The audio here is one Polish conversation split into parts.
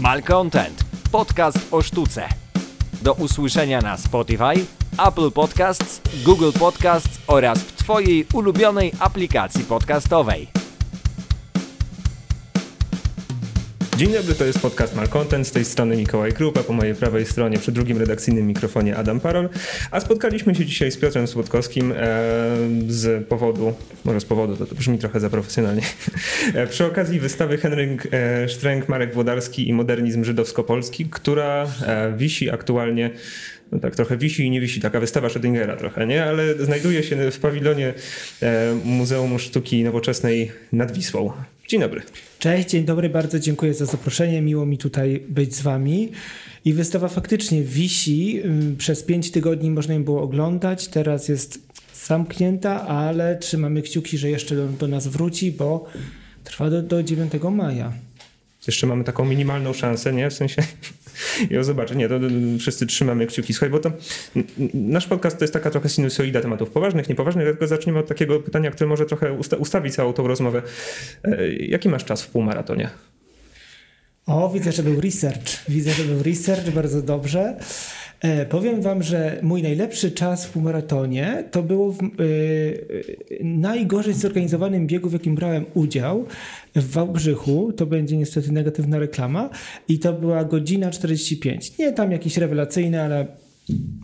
Malcontent. Podcast o sztuce. Do usłyszenia na Spotify, Apple Podcasts, Google Podcasts oraz w Twojej ulubionej aplikacji podcastowej. Dzień dobry, to jest podcast Malcontent, z tej strony Mikołaj Krupa, po mojej prawej stronie przy drugim redakcyjnym mikrofonie Adam Parol, a spotkaliśmy się dzisiaj z Piotrem Słodkowskim e, z powodu, może z powodu, to, to brzmi trochę za profesjonalnie, e, przy okazji wystawy Henryk e, Marek Włodarski i Modernizm Żydowsko-Polski, która e, wisi aktualnie no tak trochę wisi i nie wisi, taka wystawa Schrödingera trochę, nie? Ale znajduje się w pawilonie e, Muzeum Sztuki Nowoczesnej nad Wisłą. Dzień dobry. Cześć, dzień dobry, bardzo dziękuję za zaproszenie. Miło mi tutaj być z wami. I wystawa faktycznie wisi. Przez pięć tygodni można ją było oglądać. Teraz jest zamknięta, ale trzymamy kciuki, że jeszcze do, do nas wróci, bo trwa do, do 9 maja. Jeszcze mamy taką minimalną szansę, nie? W sensie ja zobaczę, nie, to wszyscy trzymamy kciuki. Słuchaj, bo to nasz podcast to jest taka trochę sinusoida tematów poważnych, niepoważnych, tylko zaczniemy od takiego pytania, które może trochę usta ustawić całą tą rozmowę. E, jaki masz czas w półmaratonie? O, widzę, że był research. Widzę, że był research, bardzo dobrze. E, powiem wam, że mój najlepszy czas w półmaratonie to było w e, najgorzej zorganizowanym biegu, w jakim brałem udział w Wałbrzychu. To będzie niestety negatywna reklama. I to była godzina 45. Nie tam jakiś rewelacyjny, ale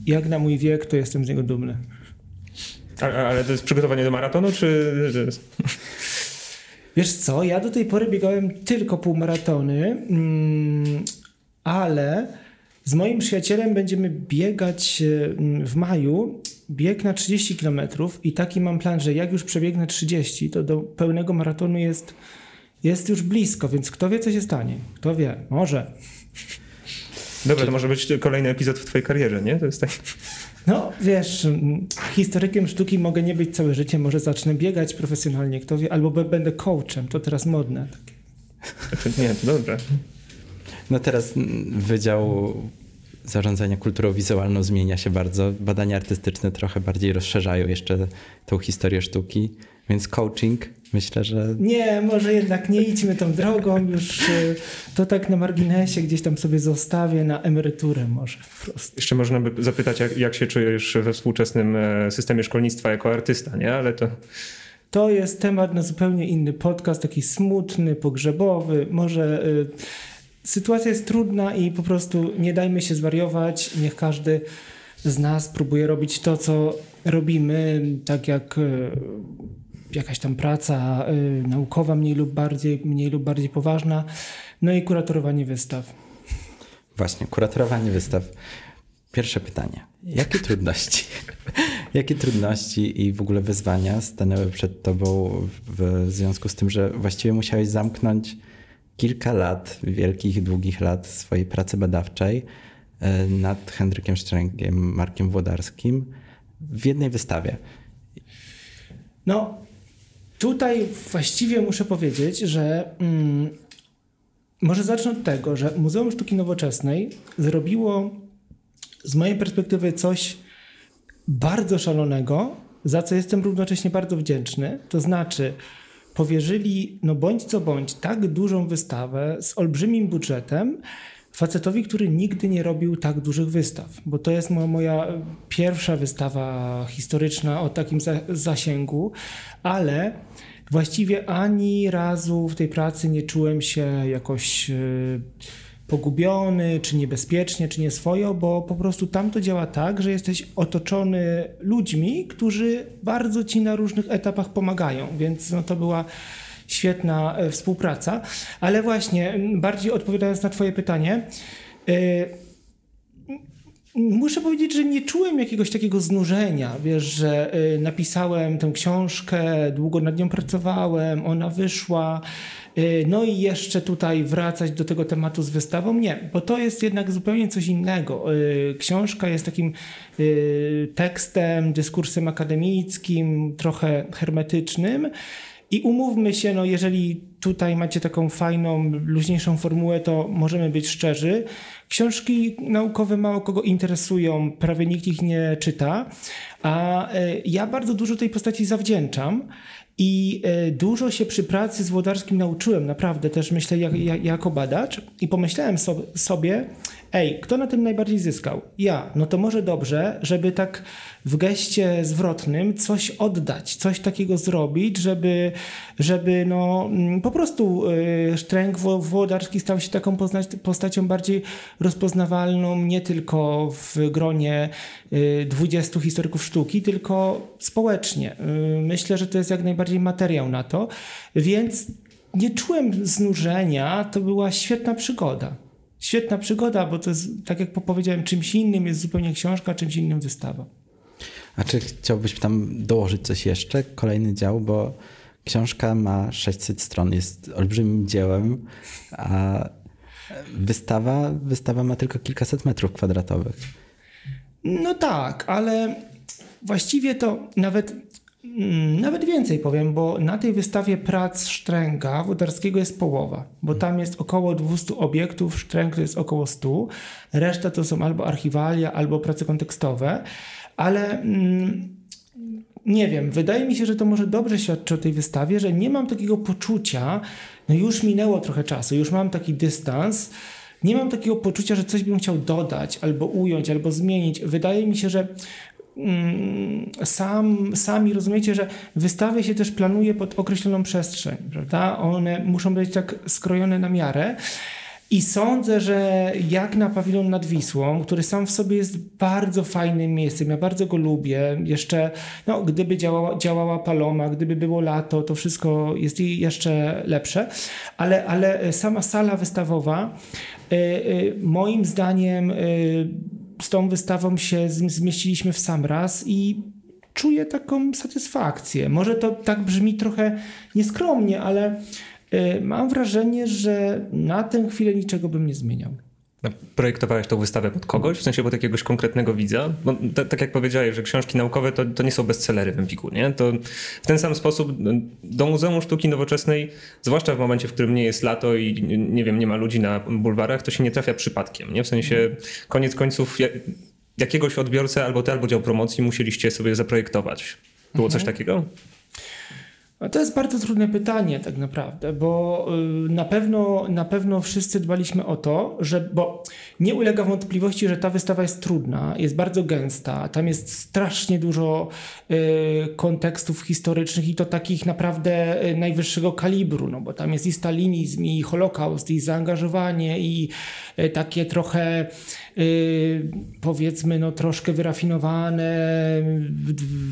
jak na mój wiek, to jestem z niego dumny. Ale, ale to jest przygotowanie do maratonu, czy... Wiesz co, ja do tej pory biegałem tylko półmaratony, mm, ale z moim przyjacielem będziemy biegać e, w maju bieg na 30 km i taki mam plan, że jak już przebiegnę 30, to do pełnego maratonu jest, jest już blisko, więc kto wie, co się stanie? Kto wie? Może. Dobra, to może być kolejny epizod w twojej karierze, nie? To jest tak... No, wiesz, historykiem sztuki mogę nie być całe życie, może zacznę biegać profesjonalnie, kto wie, albo będę coachem, to teraz modne. Takie. Nie, to dobrze. No teraz Wydział Zarządzania Kulturą Wizualną zmienia się bardzo. Badania artystyczne trochę bardziej rozszerzają jeszcze tą historię sztuki, więc coaching myślę, że... Nie, może jednak nie idźmy tą drogą, już y, to tak na marginesie gdzieś tam sobie zostawię na emeryturę może po prostu. Jeszcze można by zapytać, jak, jak się czujesz we współczesnym e, systemie szkolnictwa jako artysta, nie? Ale to... To jest temat na zupełnie inny podcast, taki smutny, pogrzebowy, może... Sytuacja jest trudna i po prostu nie dajmy się zwariować. Niech każdy z nas próbuje robić to, co robimy, tak jak e, jakaś tam praca e, naukowa, mniej lub bardziej, mniej lub bardziej poważna, no i kuratorowanie wystaw. Właśnie, kuratorowanie wystaw. Pierwsze pytanie. Jakie trudności, jakie trudności i w ogóle wyzwania stanęły przed tobą w związku z tym, że właściwie musiałeś zamknąć kilka lat, wielkich, długich lat swojej pracy badawczej e, nad Henrykiem Szczęgiem, Markiem Włodarskim w jednej wystawie. No, tutaj właściwie muszę powiedzieć, że mm, może zacznę od tego, że Muzeum Sztuki Nowoczesnej zrobiło z mojej perspektywy coś bardzo szalonego, za co jestem równocześnie bardzo wdzięczny. To znaczy, powierzyli, no bądź co bądź, tak dużą wystawę z olbrzymim budżetem facetowi, który nigdy nie robił tak dużych wystaw, bo to jest moja pierwsza wystawa historyczna o takim zasięgu, ale właściwie ani razu w tej pracy nie czułem się jakoś e, pogubiony, czy niebezpiecznie, czy nieswojo, bo po prostu tam to działa tak, że jesteś otoczony ludźmi, którzy bardzo ci na różnych etapach pomagają, więc no to była świetna e, współpraca. Ale właśnie, bardziej odpowiadając na Twoje pytanie, yy, Muszę powiedzieć, że nie czułem jakiegoś takiego znużenia. Wiesz, że y, napisałem tę książkę, długo nad nią pracowałem, ona wyszła. Y, no i jeszcze tutaj wracać do tego tematu z wystawą? Nie, bo to jest jednak zupełnie coś innego. Y, książka jest takim tekstem, dyskursem akademickim, trochę hermetycznym. I umówmy się, no jeżeli tutaj macie taką fajną, luźniejszą formułę, to możemy być szczerzy. Książki naukowe mało kogo interesują, prawie nikt ich nie czyta, a ja bardzo dużo tej postaci zawdzięczam. I e, dużo się przy pracy z Włodarskim nauczyłem, naprawdę też myślę jak, jak, jako badacz. I pomyślałem so, sobie, ej, kto na tym najbardziej zyskał? Ja. No to może dobrze, żeby tak w geście zwrotnym coś oddać, coś takiego zrobić, żeby, żeby no, mm, po prostu y, Sztręk Włodarski stał się taką postacią bardziej rozpoznawalną nie tylko w gronie 20 y, historyków sztuki, tylko społecznie. Y, myślę, że to jest jak najbardziej materiał na to, więc nie czułem znużenia, to była świetna przygoda. Świetna przygoda, bo to jest, tak jak powiedziałem, czymś innym jest zupełnie książka, czymś innym wystawa. A czy chciałbyś tam dołożyć coś jeszcze? Kolejny dział, bo książka ma 600 stron, jest olbrzymim dziełem, a wystawa, wystawa ma tylko kilkaset metrów kwadratowych. No tak, ale właściwie to nawet, nawet więcej powiem, bo na tej wystawie prac Sztręga Wodarskiego jest połowa, bo tam jest około 200 obiektów, Sztręg to jest około 100, reszta to są albo archiwalia, albo prace kontekstowe. Ale mm, nie wiem, wydaje mi się, że to może dobrze świadczy o tej wystawie, że nie mam takiego poczucia, no już minęło trochę czasu, już mam taki dystans, nie mam takiego poczucia, że coś bym chciał dodać, albo ująć, albo zmienić. Wydaje mi się, że mm, sam, sami rozumiecie, że wystawy się też planuje pod określoną przestrzeń, prawda? One muszą być tak skrojone na miarę. I sądzę, że jak na pawilon nad Wisłą, który sam w sobie jest bardzo fajnym miejscem, ja bardzo go lubię. Jeszcze, no, gdyby działała, działała Paloma, gdyby było lato, to wszystko jest jeszcze lepsze. Ale, ale sama sala wystawowa, y, y, moim zdaniem, y, z tą wystawą się zmieściliśmy w sam raz i czuję taką satysfakcję. Może to tak brzmi trochę nieskromnie, ale Y, mam wrażenie, że na tę chwilę niczego bym nie zmieniał. Projektowałeś tą wystawę pod kogoś, w sensie pod jakiegoś konkretnego widza? Bo tak jak powiedziałeś, że książki naukowe to, to nie są bestsellery w Empiku, nie? To w ten sam sposób do Muzeum Sztuki Nowoczesnej, zwłaszcza w momencie, w którym nie jest lato i nie wiem, nie ma ludzi na bulwarach, to się nie trafia przypadkiem, nie? W sensie koniec końców jakiegoś odbiorcę albo ty, albo dział promocji musieliście sobie zaprojektować. Było coś mhm. takiego? To jest bardzo trudne pytanie tak naprawdę, bo y, na pewno, na pewno wszyscy dbaliśmy o to, że, bo nie ulega wątpliwości, że ta wystawa jest trudna, jest bardzo gęsta, tam jest strasznie dużo y, kontekstów historycznych i to takich naprawdę y, najwyższego kalibru, no bo tam jest i stalinizm, i holokaust, i zaangażowanie, i takie trochę powiedzmy no troszkę wyrafinowane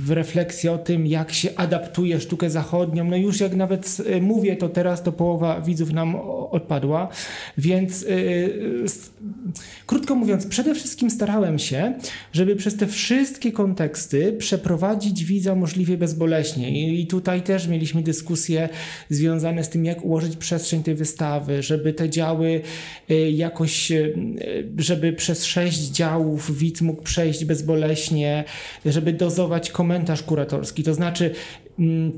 w refleksji o tym, jak się adaptuje sztukę zachodnią zachodnią. No już jak nawet y, mówię to teraz, to połowa widzów nam odpadła. Więc yy, krótko mówiąc, przede wszystkim starałem się, żeby przez te wszystkie konteksty przeprowadzić widza możliwie bezboleśnie. I, tutaj też mieliśmy dyskusje związane z tym, jak ułożyć przestrzeń tej wystawy, żeby te działy yy, jakoś, żeby przez sześć działów widz mógł przejść bezboleśnie, żeby dozować komentarz kuratorski. To znaczy,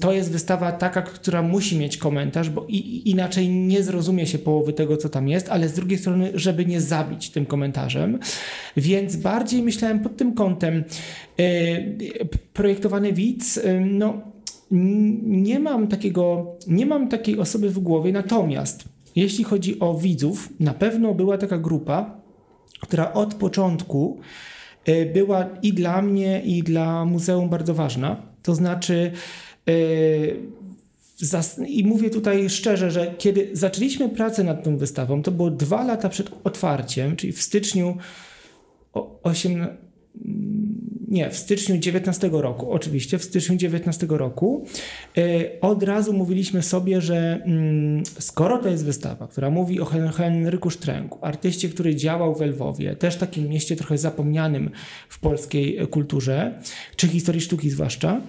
to jest wystawa taka, która musi mieć komentarz, bo inaczej nie zrozumie się połowy tego, co tam jest, ale z drugiej strony, żeby nie zabić tym komentarzem. Więc bardziej myślałem pod tym kątem. Yy, projektowany widz, yy, no nie mam takiego, nie mam takiej osoby w głowie, natomiast jeśli chodzi o widzów, na pewno była taka grupa, która od początku yy, była i dla mnie, i dla muzeum bardzo ważna. To znaczy, I mówię tutaj szczerze, że kiedy zaczęliśmy pracę nad tą wystawą, to było dwa lata przed otwarciem, czyli w styczniu 8, nie, w styczniu 19 roku, oczywiście, w styczniu 19 roku, e, od razu mówiliśmy sobie, że mm, skoro to jest wystawa, która mówi o Henryku Sztręku, artyście, który działał w Lwowie, też takim mieście trochę zapomnianym w polskiej kulturze, czy historii sztuki zwłaszcza,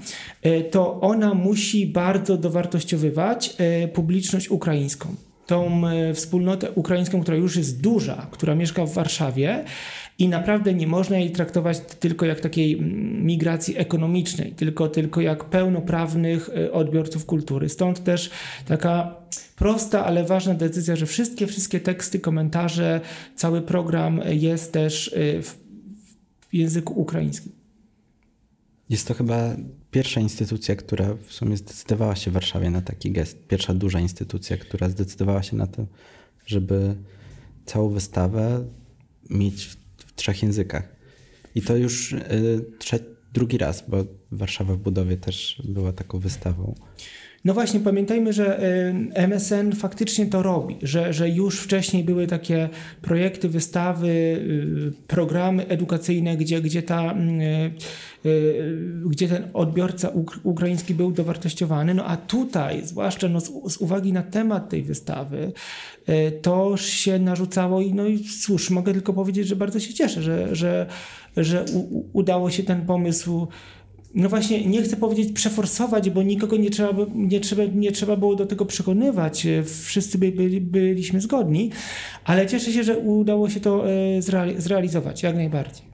e, to ona musi bardzo dowartościowywać e, publiczność ukraińską. tą e, wspólnotę ukraińską, która już jest duża, która mieszka w Warszawie i naprawdę nie można jej traktować tylko jak takiej migracji ekonomicznej, tylko, tylko jak pełnoprawnych e, odbiorców kultury. Stąd też taka prosta, ale ważna decyzja, że wszystkie, wszystkie teksty, komentarze, cały program jest też w, w języku ukraińskim. Jest to chyba pierwsza instytucja, która w sumie zdecydowała się w Warszawie na taki gest. Pierwsza duża instytucja, która zdecydowała się na to, żeby całą wystawę mieć w, w trzech językach. I to już y, drugi raz, bo Warszawa w budowie też była taką wystawą. No właśnie, pamiętajmy, że y, MSN faktycznie to robi, że, że już wcześniej były takie projekty, wystawy, y, programy edukacyjne, gdzie, gdzie, ta, y, gdzie ten odbiorca ukraiński był dowartościowany. No a tutaj, zwłaszcza no, z, z uwagi na temat tej wystawy, to się narzucało i no i cóż, mogę tylko powiedzieć, że bardzo się cieszę, że, że, że u, udało się ten pomysł no właśnie, nie chcę powiedzieć przeforsować, bo nikogo nie trzeba, nie trzeba, nie trzeba było do tego przekonywać. Wszyscy by, byli, byliśmy zgodni, ale cieszę się, że udało się to e, zrealizować, jak najbardziej.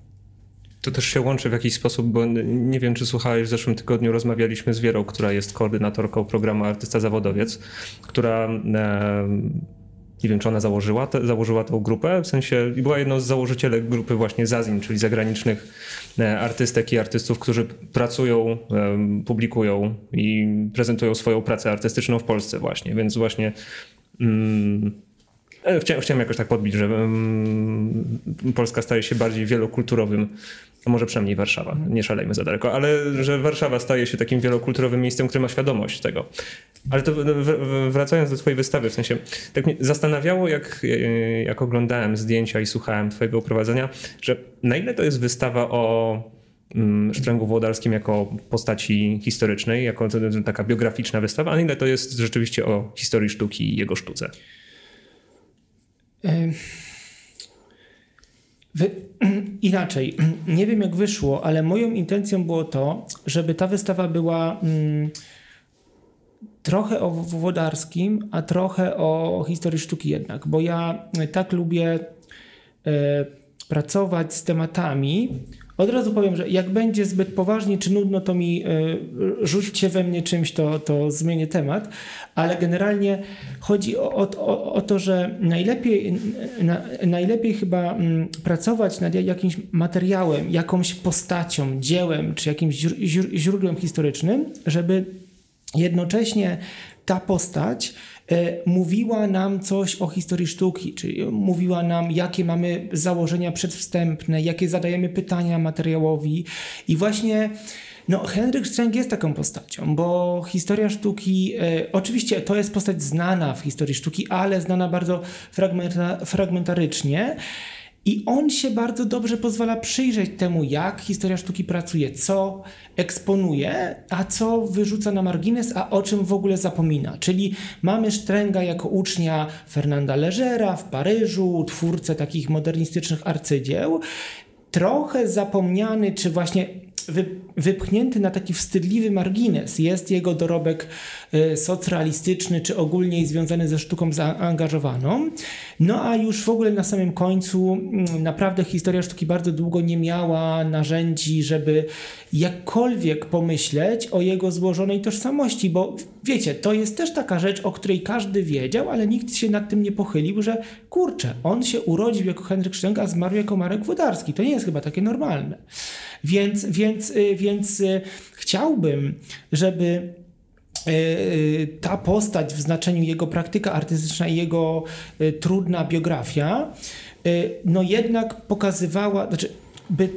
To też się łączy w jakiś sposób, bo nie wiem, czy słuchałeś, w zeszłym tygodniu rozmawialiśmy z Wierą, która jest koordynatorką programu Artysta Zawodowiec, która e, nie wiem, czy ona założyła, te, założyła tą grupę, w sensie była jedną z założycielek grupy właśnie Zazim, czyli zagranicznych e, artystek i artystów, którzy pracują, publikują i prezentują swoją pracę artystyczną w Polsce właśnie, więc właśnie mm, e, chciałem, chciałem jakoś tak podbić, że mm, Polska staje się bardziej wielokulturowym a może przynajmniej Warszawa, nie szalejmy za daleko, ale że Warszawa staje się takim wielokulturowym miejscem, które ma świadomość tego. Ale to wracając do twojej wystawy, w sensie tak mnie zastanawiało, jak, jak oglądałem zdjęcia i słuchałem twojego uprowadzenia, że na ile to jest wystawa o mm, Sztręgu Włodarskim jako postaci historycznej, jako taka biograficzna wystawa, a na ile to jest rzeczywiście o historii sztuki i jego sztuce? Inaczej, nie wiem jak wyszło, ale moją intencją było to, żeby ta wystawa była mm, trochę o Włodarskim, a trochę o historii sztuki jednak, bo ja tak lubię e, pracować z tematami, od razu powiem, że jak będzie zbyt poważnie czy nudno, to mi y, rzućcie we mnie czymś, to, to zmienię temat, ale generalnie chodzi o, o, o to, że najlepiej, na, najlepiej chyba m, mm, pracować nad jakimś materiałem, jakąś postacią, dziełem czy jakimś źródłem historycznym, żeby jednocześnie ta postać mówiła nam coś o historii sztuki, czyli mówiła nam, jakie mamy założenia przedwstępne, jakie zadajemy pytania materiałowi. I właśnie no, Henryk Stręg jest taką postacią, bo historia sztuki, e, oczywiście to jest postać znana w historii sztuki, ale znana bardzo fragmenta, fragmentarycznie. I on się bardzo dobrze pozwala przyjrzeć temu, jak historia sztuki pracuje, co eksponuje, a co wyrzuca na margines, a o czym w ogóle zapomina. Czyli mamy Sztręga jako ucznia Fernanda Legera w Paryżu, twórcę takich modernistycznych arcydzieł, trochę zapomniany, czy właśnie wypchnięty na taki wstydliwy margines. Jest jego dorobek y, socrealistyczny, czy ogólnie związany ze sztuką zaangażowaną. No a już w ogóle na samym końcu mm, naprawdę historia sztuki bardzo długo nie miała narzędzi, żeby jakkolwiek pomyśleć o jego złożonej tożsamości, bo wiecie, to jest też taka rzecz, o której każdy wiedział, ale nikt się nad tym nie pochylił, że kurczę, on się urodził jako Henryk Szczęk, a zmarł jako Marek Wodarski. To nie jest chyba takie normalne. Więc, więc, y, więc y, chciałbym, żeby y, ta postać w znaczeniu jego praktyka artystyczna i jego trudna biografia, no jednak pokazywała, znaczy, by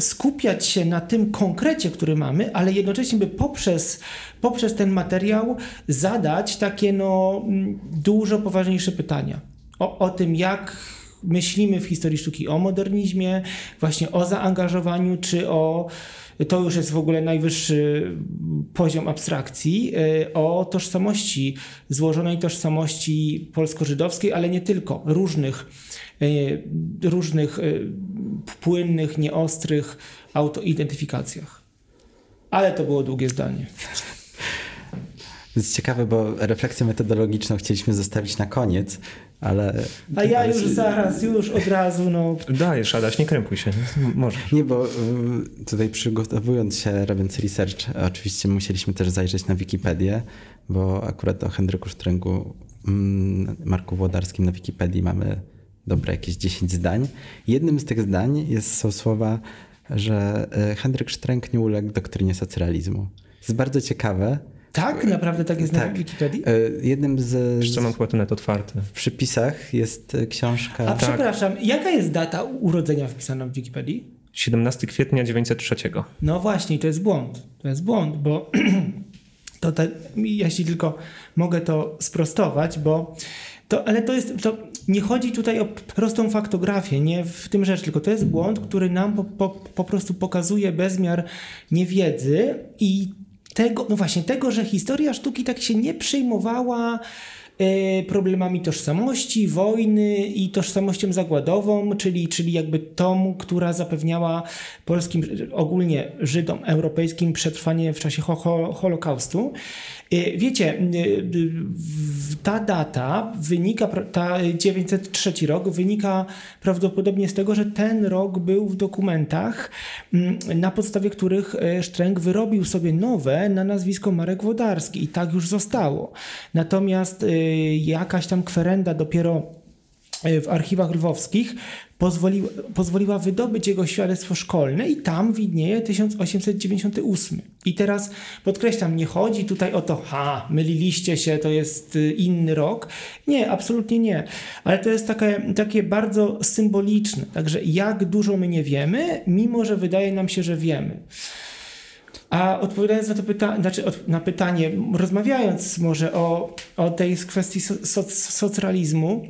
skupiać się na tym konkrecie, który mamy, ale jednocześnie by poprzez, poprzez ten materiał zadać takie no, mm, dużo poważniejsze pytania o, o tym, jak myślimy w historii sztuki o modernizmie, właśnie o zaangażowaniu, czy o to już jest w ogóle najwyższy poziom abstrakcji, e, o tożsamości, złożonej tożsamości polsko-żydowskiej, ale nie tylko, różnych, e, różnych e, płynnych, nieostrych autoidentyfikacjach. Ale to było długie zdanie. jest ciekawe, bo refleksję metodologiczną chcieliśmy zostawić na koniec, ale... A ja ale już zaraz, już od razu, no. Dajesz, Adaś, nie krępuj się. Nie? Możesz. Nie, bo y, tutaj przygotowując się, robiąc research, oczywiście musieliśmy też zajrzeć na Wikipedię, bo akurat o Henryku Sztręgu, mm, Marku Włodarskim na Wikipedii mamy dobre jakieś 10 zdań. Jednym z tych zdań jest, są słowa, że y, Henryk Sztręg nie uległ doktrynie socrealizmu. To jest bardzo ciekawe. Tak, naprawdę tak jest na Tak. Wikipedii? Y, Jednym z, Wiesz co, mam chyba net otwarte. w przypisach jest y, książka... A przepraszam, jaka jest data urodzenia wpisana w Wikipedii? 17 kwietnia 903. No właśnie, to jest błąd. To jest błąd, bo to te, jeśli tylko mogę to sprostować, bo to, ale to jest, to nie chodzi tutaj o prostą faktografię, nie w tym rzecz, tylko to jest błąd, który nam po, po, po prostu pokazuje bezmiar niewiedzy i tego, no właśnie tego, że historia sztuki tak się nie przejmowała e, problemami tożsamości, wojny i tożsamością zagładową, czyli, czyli jakby tą, która zapewniała polskim, ogólnie Żydom europejskim przetrwanie w czasie ho, ho, Holokaustu. E, Wiecie, e, ta data wynika, ta 903 rok wynika prawdopodobnie z tego, że ten rok był w dokumentach, mm, na podstawie których e, Sztręg wyrobił sobie nowe na nazwisko Marek Wodarski i tak już zostało. Natomiast e, jakaś tam kwerenda dopiero e, w archiwach lwowskich pozwoliła, pozwoliła wydobyć jego świadectwo szkolne i tam widnieje 1898. I teraz podkreślam, nie chodzi tutaj o to, ha, myliliście się, to jest y, inny rok. Nie, absolutnie nie. Ale to jest takie, takie bardzo symboliczne. Także jak dużo my nie wiemy, mimo że wydaje nam się, że wiemy. A odpowiadając na to pytanie, znaczy na pytanie, rozmawiając może o, o tej kwestii so, soc, socrealizmu,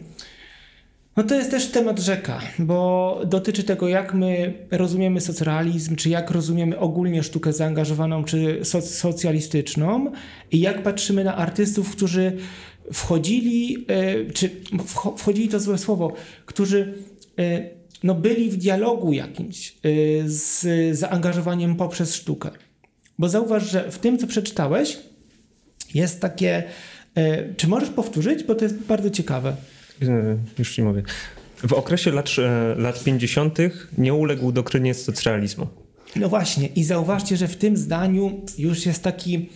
no to jest też temat rzeka, bo dotyczy tego, jak my rozumiemy socrealizm, czy jak rozumiemy ogólnie sztukę zaangażowaną, czy soc socjalistyczną i jak patrzymy na artystów, którzy wchodzili, e, czy wcho- wchodzili to złe słowo, którzy e, no byli w dialogu jakimś e, z zaangażowaniem poprzez sztukę. Bo zauważ, że w tym, co przeczytałeś, jest takie. e, Czy możesz powtórzyć? Bo to jest bardzo ciekawe. Już ci mówię. W okresie lat, e, lat 50. nie uległ doktrynie socrealizmu. No właśnie, i zauważcie, że w tym zdaniu już jest taki.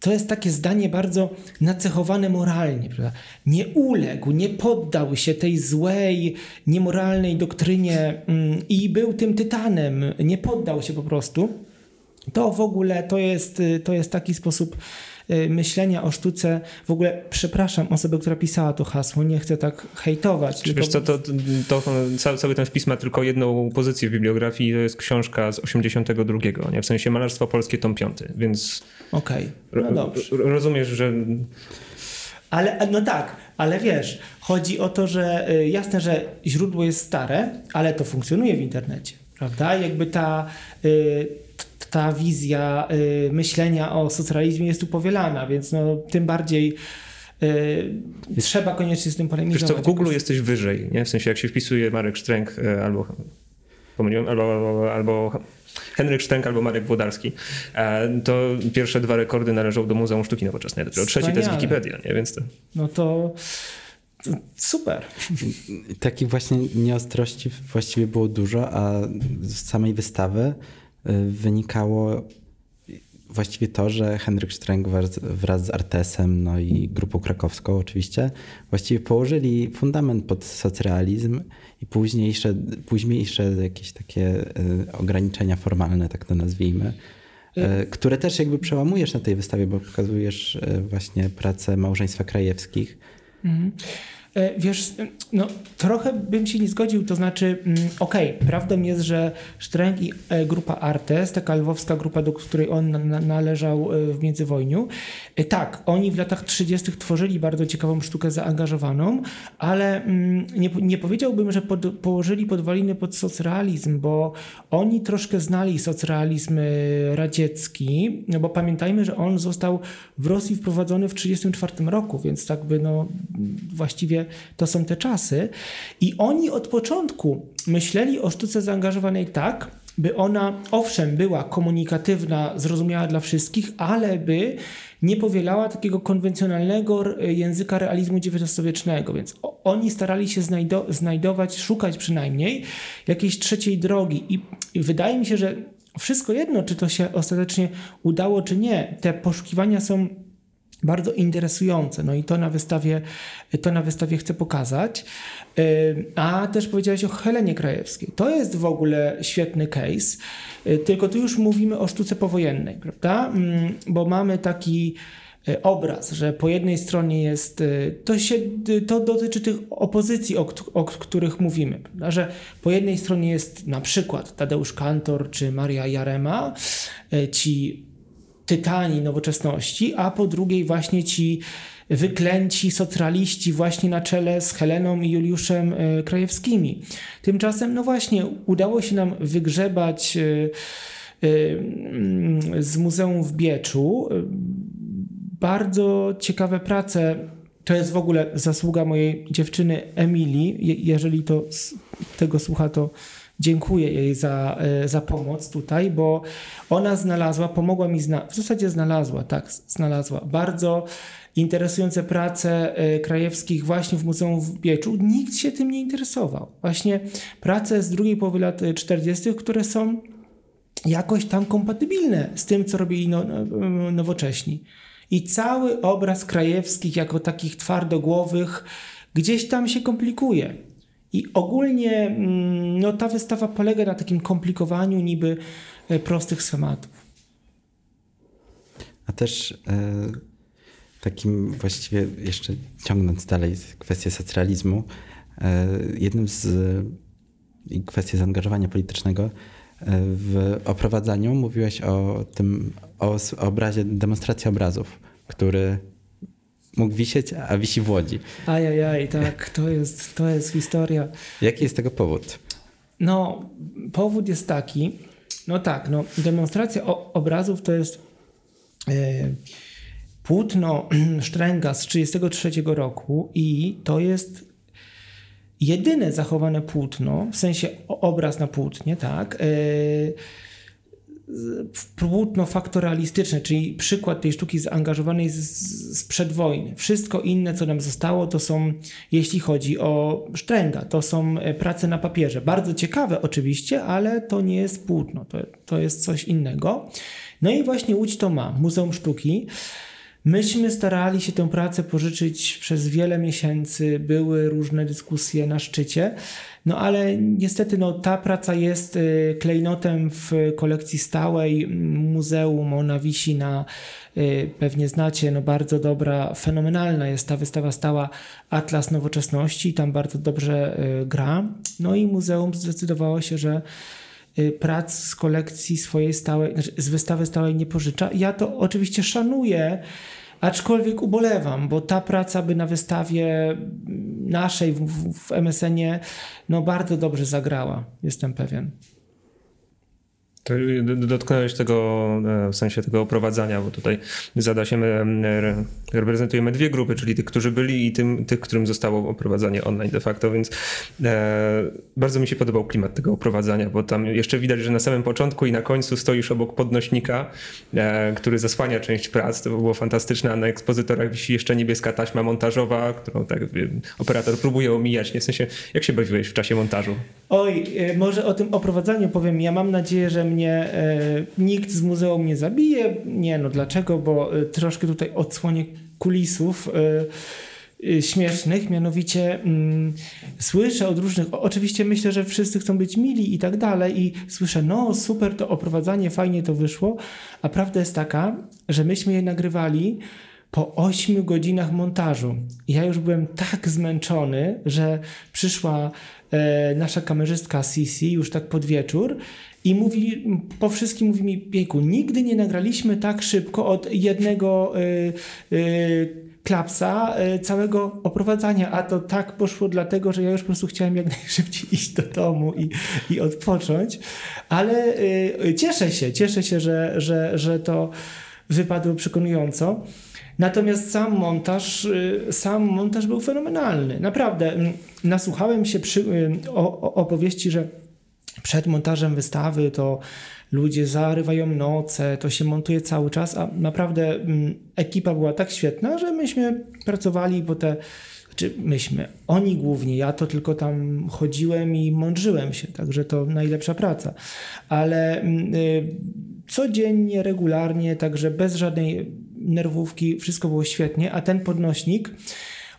To jest takie zdanie bardzo nacechowane moralnie. Prawda? Nie uległ, nie poddał się tej złej, niemoralnej doktrynie mm, i był tym tytanem. Nie poddał się po prostu. To w ogóle to jest, y, to jest taki sposób y, myślenia o sztuce. W ogóle przepraszam osobę, która pisała to hasło, nie chcę tak hejtować. Czy wiesz co, to, to, cały, cały ten wpis ma tylko jedną pozycję w bibliografii, to jest książka z 82, nie? w sensie Malarstwo Polskie, tom 5, więc Okej, ro, no dobrze. ro- rozumiesz, że Ale no tak, ale wiesz, chodzi o to, że y, jasne, że źródło jest stare, ale to funkcjonuje w internecie, prawda? Jakby ta, y, ta wizja y, myślenia o socrealizmie jest tu powielana, więc no tym bardziej y, trzeba koniecznie z tym wiesz polemizować. co, w Google jesteś wyżej, nie? w sensie jak się wpisuje Marek Sztręk e, albo pomyliłem, albo, albo, albo Henryk Sztręk albo Marek Włodarski, e, to pierwsze dwa rekordy należą do Muzeum Sztuki Nowoczesnej, dopiero trzeci to jest. Wikipedia, nie? więc to... No to, super. Takich właśnie nieostrości właściwie było dużo, a z samej wystawy y, wynikało właściwie to, że Henryk Sztręg wraz, z Artesem, no i grupą krakowską oczywiście, właściwie położyli fundament pod socrealizm i późniejsze, późniejsze jakieś takie y, ograniczenia formalne, tak to nazwijmy, y, które też jakby przełamujesz na tej wystawie, bo pokazujesz y, właśnie pracę małżeństwa krajewskich. E, Wiesz, no trochę bym się nie zgodził, to znaczy, mm, okej, prawdą jest, że Sztręg i e, grupa Artes, taka lwowska grupa, do której on na, na, należał e, w międzywojniu, e, tak, oni w latach 30. tworzyli bardzo ciekawą sztukę zaangażowaną, ale mm, nie, nie powiedziałbym, że pod, położyli podwaliny pod socrealizm, bo oni troszkę znali socrealizm e, radziecki, no bo pamiętajmy, że on został w Rosji wprowadzony w 1934 roku, więc tak by no właściwie to są te czasy. I oni od początku myśleli o sztuce zaangażowanej tak, by ona, owszem, była komunikatywna, zrozumiała dla wszystkich, ale by nie powielała takiego konwencjonalnego języka realizmu XIX-wiecznego. Więc oni starali się znajdo znajdować, szukać przynajmniej jakiejś trzeciej drogi. I, I wydaje mi się, że wszystko jedno, czy to się ostatecznie udało, czy nie, te poszukiwania są bardzo interesujące. No i to na wystawie, to na wystawie chcę pokazać. A też powiedziałeś o Helenie Krajewskiej. To jest w ogóle świetny case, tylko tu już mówimy o sztuce powojennej, prawda? Mm, bo mamy taki e, obraz, że po jednej stronie jest, e, to, się, to dotyczy tych opozycji, o, o których mówimy, prawda? że po jednej stronie jest na przykład Tadeusz Kantor czy Maria Jarema, ci tytani nowoczesności, a po drugiej właśnie ci wyklęci socjaliści właśnie na czele z Heleną i Juliuszem e, Krajewskimi. Tymczasem, no właśnie, udało się nam wygrzebać e, e, z Muzeum w Bieczu bardzo ciekawe prace. To jest w ogóle zasługa mojej dziewczyny Emilii. Jeżeli to tego słucha, to dziękuję jej za, e, za pomoc tutaj, bo ona znalazła, pomogła mi, zna, w zasadzie znalazła, tak, znalazła bardzo interesujące prace e, krajewskich właśnie w Muzeum w Bieczu. Nikt się tym nie interesował. Właśnie prace z drugiej połowy lat 40., które są jakoś tam kompatybilne z tym, co robili no, no, nowocześni. I cały obraz krajewskich jako takich twardogłowych gdzieś tam się komplikuje. I ogólnie mm, no, ta wystawa polega na takim komplikowaniu niby e, prostych schematów. A też e, takim właściwie jeszcze ciągnąc dalej kwestię socjalizmu, e, jednym z i kwestię zaangażowania politycznego w oprowadzaniu mówiłeś o tym, o obrazie, demonstracji obrazów, który mógł wisieć, a wisi w Łodzi. Ajajaj, tak, to jest, to jest historia. Jaki jest tego powód? No, powód jest taki, no tak, no, demonstracja obrazów to jest e, płótno Sztręga z 1933 roku i to jest jedyne zachowane płótno, w sensie obraz na płótnie, tak, e, płótno faktoralistyczne, czyli przykład tej sztuki zaangażowanej z, sprzed wojny. Wszystko inne, co nam zostało, to są, jeśli chodzi o Sztręga, to są e, prace na papierze. Bardzo ciekawe oczywiście, ale to nie jest płótno, to, to jest coś innego. No i właśnie Łódź to ma, Muzeum Sztuki. Myśmy starali się tę pracę pożyczyć przez wiele miesięcy, były różne dyskusje na szczycie, no ale niestety no, ta praca jest y, klejnotem w kolekcji stałej. Muzeum, ona wisi na, y, pewnie znacie, no bardzo dobra, fenomenalna jest ta wystawa stała Atlas Nowoczesności, tam bardzo dobrze y, gra, no i muzeum zdecydowało się, że prac z kolekcji swojej stałej, znaczy z wystawy stałej nie pożycza. Ja to oczywiście szanuję, Aczkolwiek ubolewam, bo ta praca by na wystawie naszej w, w MSN-ie no bardzo dobrze zagrała, jestem pewien. To dotknąłeś tego, e, w sensie tego oprowadzania, bo tutaj zada się, reprezentujemy dwie grupy, czyli tych, którzy byli i tym, tych, którym zostało oprowadzanie online de facto, więc e, bardzo mi się podobał klimat tego oprowadzania, bo tam jeszcze widać, że na samym początku i na końcu stoisz obok podnośnika, e, który zasłania część prac, to było fantastyczne, a na ekspozytorach wisi jeszcze niebieska taśma montażowa, którą tak operator próbuje omijać, nie? w sensie, jak się bawiłeś w czasie montażu? Oj, e, może o tym oprowadzaniu powiem, ja mam nadzieję, że mnie e, nikt z muzeum nie zabije. Nie, no dlaczego? Bo e, troszkę tutaj odsłonię kulisów e, śmiesznych, mianowicie mm, słyszę od różnych, oczywiście myślę, że wszyscy chcą być mili i tak dalej i słyszę, no super to oprowadzanie, fajnie to wyszło, a prawda jest taka, że myśmy je nagrywali po 8 godzinach montażu. Ja już byłem tak zmęczony, że przyszła nasza kamerzystka Sisi już tak pod wieczór i mówi, po wszystkim mówi mi, Bieku, nigdy nie nagraliśmy tak szybko od jednego y, y, klapsa y, całego oprowadzania, a to tak poszło dlatego, że ja już po prostu chciałem jak najszybciej iść do domu i, i odpocząć, ale cieszę się, cieszę się, że, że, że to wypadło przekonująco. Natomiast sam montaż, sam montaż był fenomenalny. Naprawdę, nasłuchałem się przy, o, o opowieści, że przed montażem wystawy to ludzie zarywają noce, to się montuje cały czas, a naprawdę mm, ekipa była tak świetna, że myśmy pracowali, bo te znaczy myśmy, oni głównie, ja to tylko tam chodziłem i mądrzyłem się, także to najlepsza praca. Ale y, codziennie, regularnie, także bez żadnej nerwówki, wszystko było świetnie, a ten podnośnik,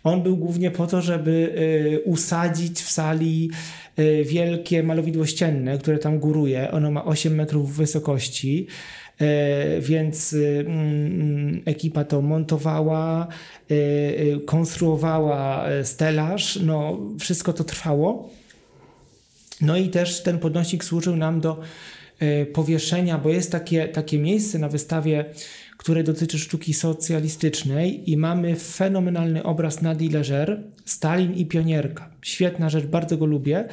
on był głównie po to, żeby y, usadzić w sali y, wielkie malowidło ścienne, które tam góruje. Ono ma 8 metrów wysokości. E, więc y, mm, ekipa to montowała, y, y, konstruowała stelaż, no wszystko to trwało. No i też ten podnośnik służył nam do powieszenia, bo jest takie, takie miejsce na wystawie, które dotyczy sztuki socjalistycznej i mamy fenomenalny obraz Nadi Leger, Stalin i pionierka. Świetna rzecz, bardzo go lubię.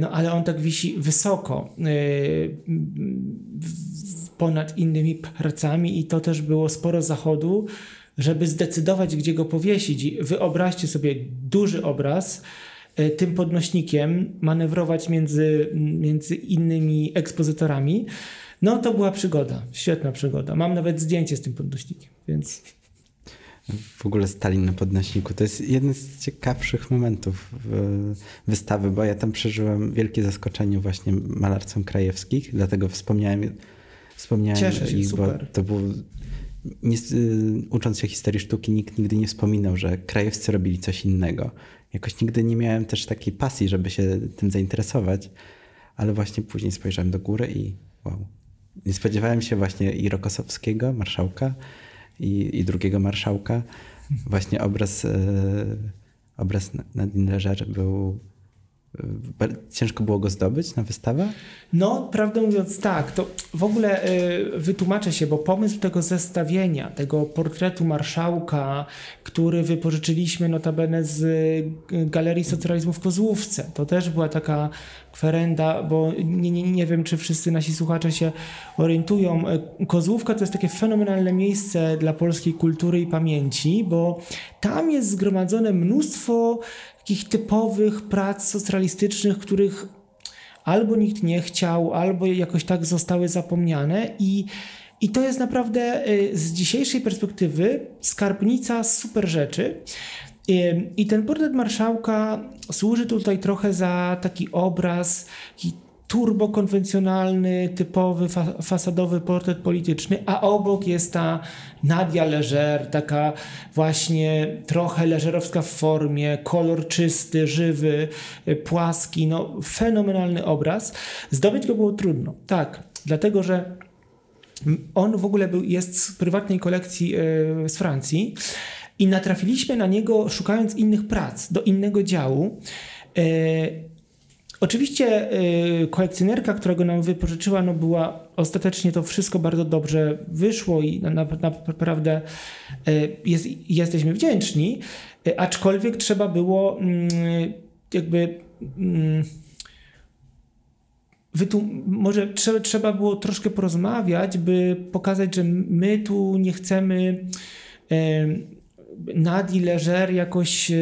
No ale on tak wisi wysoko ponad innymi pracami i to też było sporo zachodu, żeby zdecydować, gdzie go powiesić. I wyobraźcie sobie duży obraz, e, tym podnośnikiem, manewrować między, między innymi ekspozytorami. No to była przygoda, świetna przygoda. Mam nawet zdjęcie z tym podnośnikiem, więc... W ogóle Stalin na podnośniku to jest jeden z ciekawszych momentów wystawy, bo ja tam przeżyłem wielkie zaskoczenie właśnie malarcom krajewskich, dlatego wspomniałem Wspomniałem Cieszę się, ich, super. to było... Nie, y, ucząc się historii sztuki, nikt nigdy nie wspominał, że krajewscy robili coś innego. Jakoś nigdy nie miałem też takiej pasji, żeby się tym zainteresować, ale właśnie później spojrzałem do góry i wow. Nie spodziewałem się właśnie i Rokosowskiego, marszałka, i, i drugiego marszałka. Właśnie obraz, yy, obraz Nadine Leżer był Ciężko było go zdobyć na wystawę? No, prawdę mówiąc, tak. To w ogóle y, wytłumaczę się, bo pomysł tego zestawienia, tego portretu marszałka, który wypożyczyliśmy notabene z y, Galerii Socjalizmu w Kozłówce, to też była taka kwerenda, bo nie, nie, nie wiem, czy wszyscy nasi słuchacze się orientują. Kozłówka to jest takie fenomenalne miejsce dla polskiej kultury i pamięci, bo tam jest zgromadzone mnóstwo takich typowych prac socjalistycznych, których albo nikt nie chciał, albo jakoś tak zostały zapomniane i i to jest naprawdę y, z dzisiejszej perspektywy skarbnica super rzeczy. Y, I ten portret marszałka służy tutaj trochę za taki obraz, taki turbokonwencjonalny, typowy, fa fasadowy portret polityczny, a obok jest ta Nadia Leżer, taka właśnie trochę leżerowska w formie, kolor czysty, żywy, y, płaski, no fenomenalny obraz. Zdobyć go było trudno, tak, dlatego że on w ogóle był, jest z prywatnej kolekcji yy, z Francji i natrafiliśmy na niego szukając innych prac, do innego działu. Yy, Oczywiście y, kolekcjonerka, która go nam wypożyczyła, no była ostatecznie to wszystko bardzo dobrze wyszło i na, na, naprawdę y, jest, jesteśmy wdzięczni, y, aczkolwiek trzeba było mm, jakby mm, może trzeba, trzeba było troszkę porozmawiać, by pokazać, że my tu nie chcemy Nadi Leżer jakoś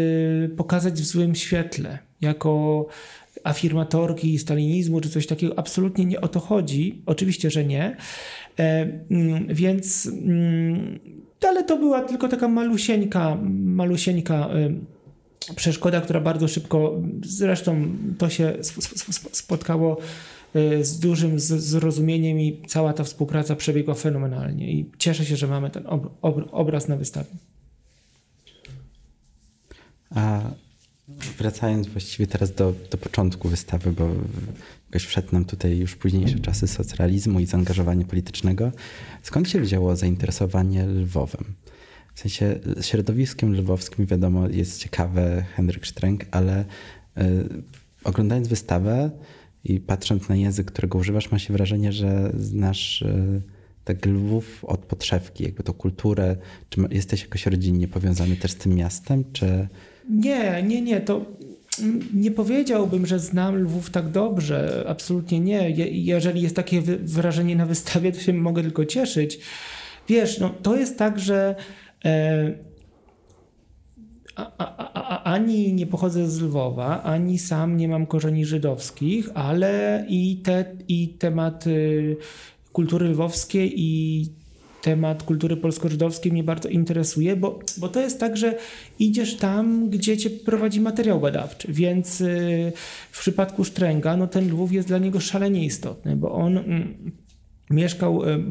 pokazać w złym świetle, jako afirmatorki stalinizmu czy coś takiego. Absolutnie nie o to chodzi. Oczywiście, że nie. E, mm, więc, mm, ale to była tylko taka malusieńka, malusieńka e, przeszkoda, która bardzo szybko, zresztą to się spotkało e, z dużym zrozumieniem i cała ta współpraca przebiegła fenomenalnie i cieszę się, że mamy ten obraz na wystawie. A Wracając właściwie teraz do, do początku wystawy, bo jakoś wszedł nam tutaj już późniejsze czasy socjalizmu i zaangażowania politycznego. Skąd się wzięło zainteresowanie Lwowem? W sensie środowiskiem lwowskim wiadomo jest ciekawe Henryk Stręk, ale y, oglądając wystawę i patrząc na język, którego używasz, ma się wrażenie, że znasz y, tak Lwów od podszewki, jakby tą kulturę. Czy jesteś jakoś rodzinnie powiązany też z tym miastem, czy... Nie, nie, nie. To nie powiedziałbym, że znam Lwów tak dobrze. Absolutnie nie. Je, jeżeli jest takie wrażenie na wystawie, to się mogę tylko cieszyć. Wiesz, no, to jest tak, że. E, a, a, a, ani nie pochodzę z Lwowa, ani sam nie mam korzeni żydowskich, ale i, te, i temat y, kultury lwowskiej i temat kultury polsko-żydowskiej mnie bardzo interesuje, bo, bo to jest tak, że idziesz tam, gdzie cię prowadzi materiał badawczy, więc y, w przypadku Sztręga, no ten Lwów jest dla niego szalenie istotny, bo on mm, mieszkał y,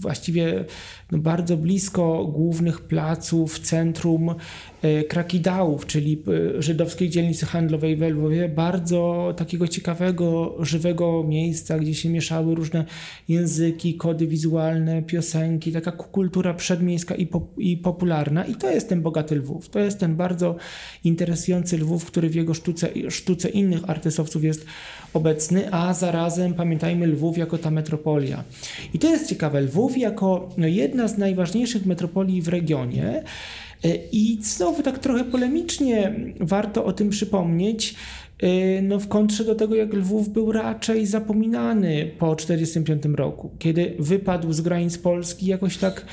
właściwie no, bardzo blisko głównych placów, centrum e, Krakidałów, czyli e, żydowskiej dzielnicy handlowej w Lwowie, bardzo takiego ciekawego, żywego miejsca, gdzie się mieszały różne języki, kody wizualne, piosenki, taka kultura przedmiejska i, pop i popularna. I to jest ten bogaty Lwów. To jest ten bardzo interesujący Lwów, który w jego sztuce, sztuce innych artystowców jest obecny, a zarazem pamiętajmy Lwów jako ta metropolia. I to jest ciekawe. Lwów jako no, z najważniejszych metropolii w regionie. E, I znowu tak trochę polemicznie warto o tym przypomnieć, e, no w kontrze do tego, jak Lwów był raczej zapominany po 1945 roku, kiedy wypadł z granic Polski jakoś tak,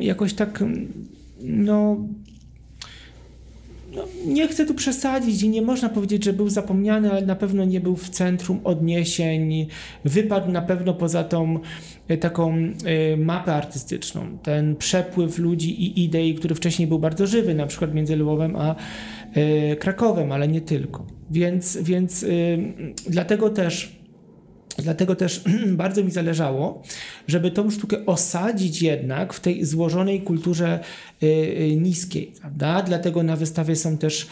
jakoś tak, no no, nie chcę tu przesadzić i nie można powiedzieć, że był zapomniany, ale na pewno nie był w centrum odniesień. Wypadł na pewno poza tą e, taką e, mapę artystyczną. Ten przepływ ludzi i idei, który wcześniej był bardzo żywy, na przykład między Lwowem a e, Krakowem, ale nie tylko. Więc, więc dlatego też Dlatego też bardzo mi zależało, żeby tą sztukę osadzić jednak w tej złożonej kulturze y, y, niskiej, prawda? Dlatego na wystawie są też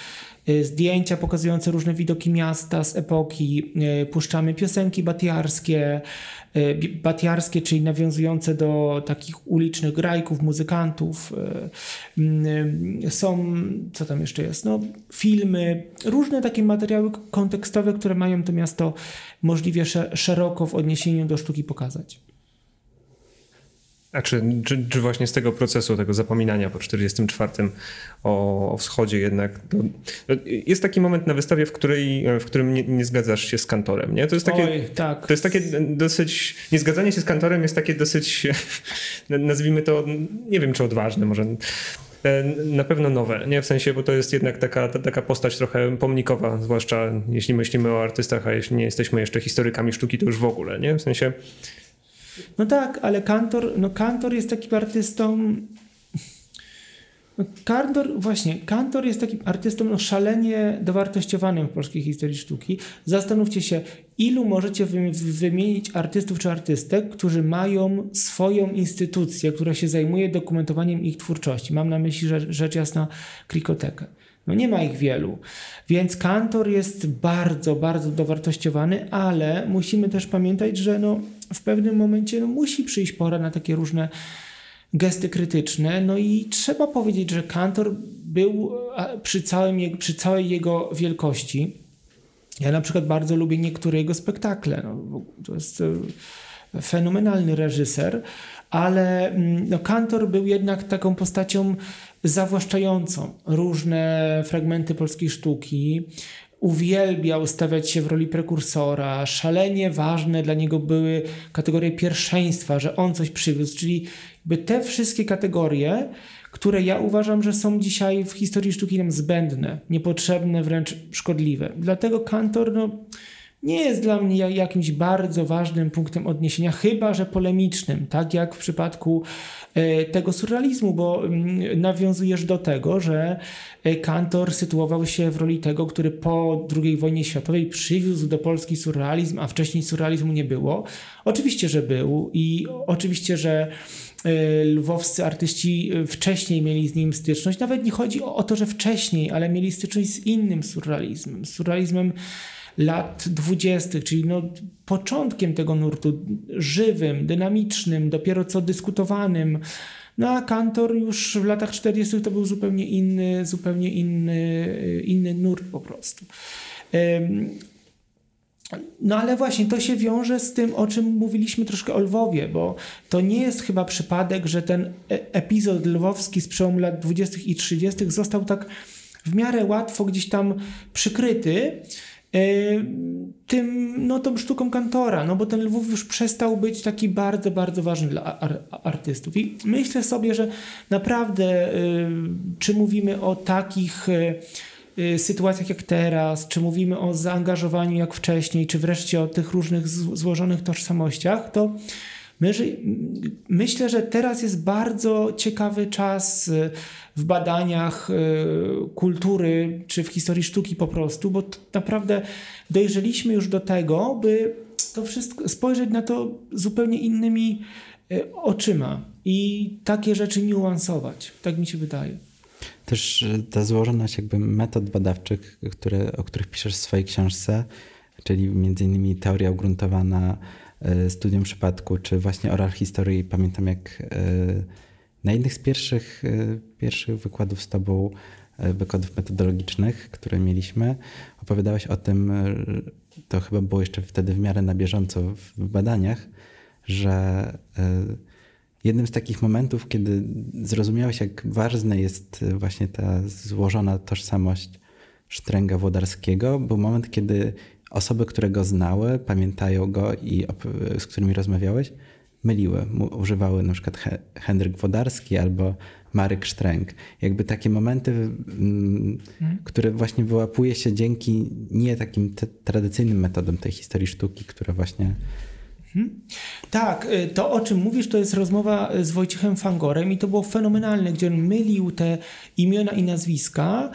zdjęcia pokazujące różne widoki miasta z epoki, puszczamy piosenki batiarskie, E, batiarskie, czyli nawiązujące do takich ulicznych grajków, muzykantów. E, są, co tam jeszcze jest? No, filmy, różne takie materiały kontekstowe, które mają to miasto możliwie szeroko w odniesieniu do sztuki pokazać. A czy, czy, czy, właśnie z tego procesu, tego zapominania po 44 o, o wschodzie jednak, to, jest taki moment na wystawie, w, której, w którym nie, nie zgadzasz się z kantorem, nie? To jest takie, Oj, tak. to jest takie dosyć, niezgadzanie się z kantorem jest takie dosyć, nazwijmy to, nie wiem czy odważne, może e, na pewno nowe, nie? W sensie, bo to jest jednak taka, taka postać trochę pomnikowa, zwłaszcza jeśli myślimy o artystach, a jeśli nie jesteśmy jeszcze historykami sztuki, to już w ogóle, nie? W sensie no tak, ale Kantor, no Kantor jest takim artystą. No Kantor, właśnie, Kantor jest takim artystą no, szalenie dowartościowanym w polskiej historii sztuki. Zastanówcie się, ilu możecie wymienić artystów czy artystek, którzy mają swoją instytucję, która się zajmuje dokumentowaniem ich twórczości. Mam na myśli rzecz, rzecz jasna Krikotekę. No nie ma ich wielu. Więc kantor jest bardzo, bardzo dowartościowany, ale musimy też pamiętać, że no, w pewnym momencie no, musi przyjść pora na takie różne gesty krytyczne. No i trzeba powiedzieć, że kantor był przy, całym, przy całej jego wielkości. Ja na przykład bardzo lubię niektóre jego spektakle. No, to jest e, fenomenalny reżyser, ale mm, no, Kantor był jednak taką postacią zawłaszczającą różne fragmenty polskiej sztuki. Uwielbiał stawiać się w roli prekursora. Szalenie ważne dla niego były kategorie pierwszeństwa, że on coś przywiózł, czyli by te wszystkie kategorie, które ja uważam, że są dzisiaj w historii sztuki nam zbędne, niepotrzebne, wręcz szkodliwe. Dlatego Kantor, no nie jest dla mnie jakimś bardzo ważnym punktem odniesienia, chyba że polemicznym, tak jak w przypadku e, tego surrealizmu, bo mm, nawiązujesz do tego, że e, Kantor sytuował się w roli tego, który po II wojnie światowej przywiózł do Polski surrealizm, a wcześniej surrealizmu nie było. Oczywiście, że był i oczywiście, że e, lwowscy artyści wcześniej mieli z nim styczność. Nawet nie chodzi o to, że wcześniej, ale mieli styczność z innym surrealizmem. Surrealizmem lat dwudziestych, czyli no początkiem tego nurtu, żywym, dynamicznym, dopiero co dyskutowanym. No a Kantor już w latach 40. to był zupełnie inny, zupełnie inny, inny nurt po prostu. No ale właśnie to się wiąże z tym, o czym mówiliśmy troszkę o Lwowie, bo to nie jest chyba przypadek, że ten e, epizod lwowski z przełomu lat 20. i 30. został tak w miarę łatwo gdzieś tam przykryty, tym, no tą sztuką kantora, no bo ten Lwów już przestał być taki bardzo, bardzo ważny dla ar artystów. I myślę sobie, że naprawdę, czy mówimy o takich sytuacjach jak teraz, czy mówimy o zaangażowaniu jak wcześniej, czy wreszcie o tych różnych złożonych tożsamościach, to myślę, że teraz jest bardzo ciekawy czas y, w badaniach y, kultury czy w historii sztuki po prostu, bo naprawdę dojrzeliśmy już do tego, by to wszystko spojrzeć na to zupełnie innymi y, oczyma i takie rzeczy niuansować. Tak mi się wydaje. Też ta złożoność jakby metod badawczych, które, o których piszesz w swojej książce, czyli między innymi teoria ugruntowana studium przypadku, czy właśnie oral historii. Pamiętam jak e, na jednych z pierwszych, e, pierwszych wykładów z tobą, wykładów metodologicznych, które mieliśmy, opowiadałeś o tym, to chyba było jeszcze wtedy w miarę na bieżąco w badaniach, że jednym z takich momentów, kiedy zrozumiałeś, jak ważna jest właśnie ta złożona tożsamość Sztręga Włodarskiego, był moment, kiedy osoby, które go znały, pamiętają go i z którymi rozmawiałeś, myliły. Używały na przykład Henryk Wodarski albo Marek Sztręg. Jakby takie momenty, hmm. które właśnie wyłapuje się dzięki nie takim tradycyjnym metodom tej historii sztuki, które właśnie Hmm? Tak, y, to o czym mówisz, to jest rozmowa z Wojciechem Fangorem i to było fenomenalne, gdzie on mylił te imiona i nazwiska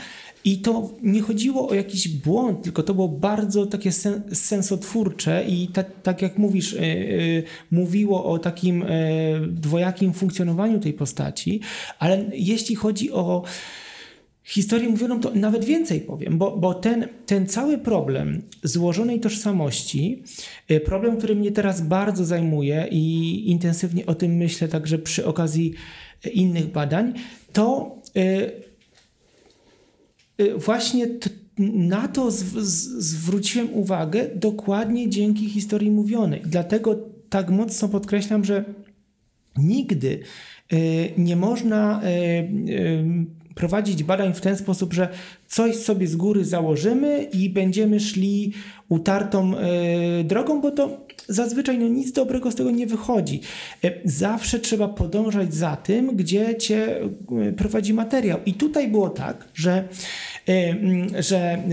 i to nie chodziło o jakiś błąd, tylko to było bardzo takie sen, sensotwórcze i tak, tak jak mówisz, yy, yy, mówiło o takim yy, dwojakim funkcjonowaniu tej postaci, ale jeśli chodzi o historię mówioną, to nawet więcej powiem, bo, bo ten, ten cały problem złożonej tożsamości, problem, który mnie teraz bardzo zajmuje i intensywnie o tym myślę także przy okazji innych badań, to właśnie na to zwróciłem uwagę dokładnie dzięki historii mówionej. Dlatego tak mocno podkreślam, że nigdy y, nie można y, prowadzić badań w ten sposób, że coś sobie z góry założymy i będziemy szli utartą drogą, bo to zazwyczaj no, nic dobrego z tego nie wychodzi. Zawsze trzeba podążać za tym, gdzie cię prowadzi materiał. I tutaj było tak, że mm, że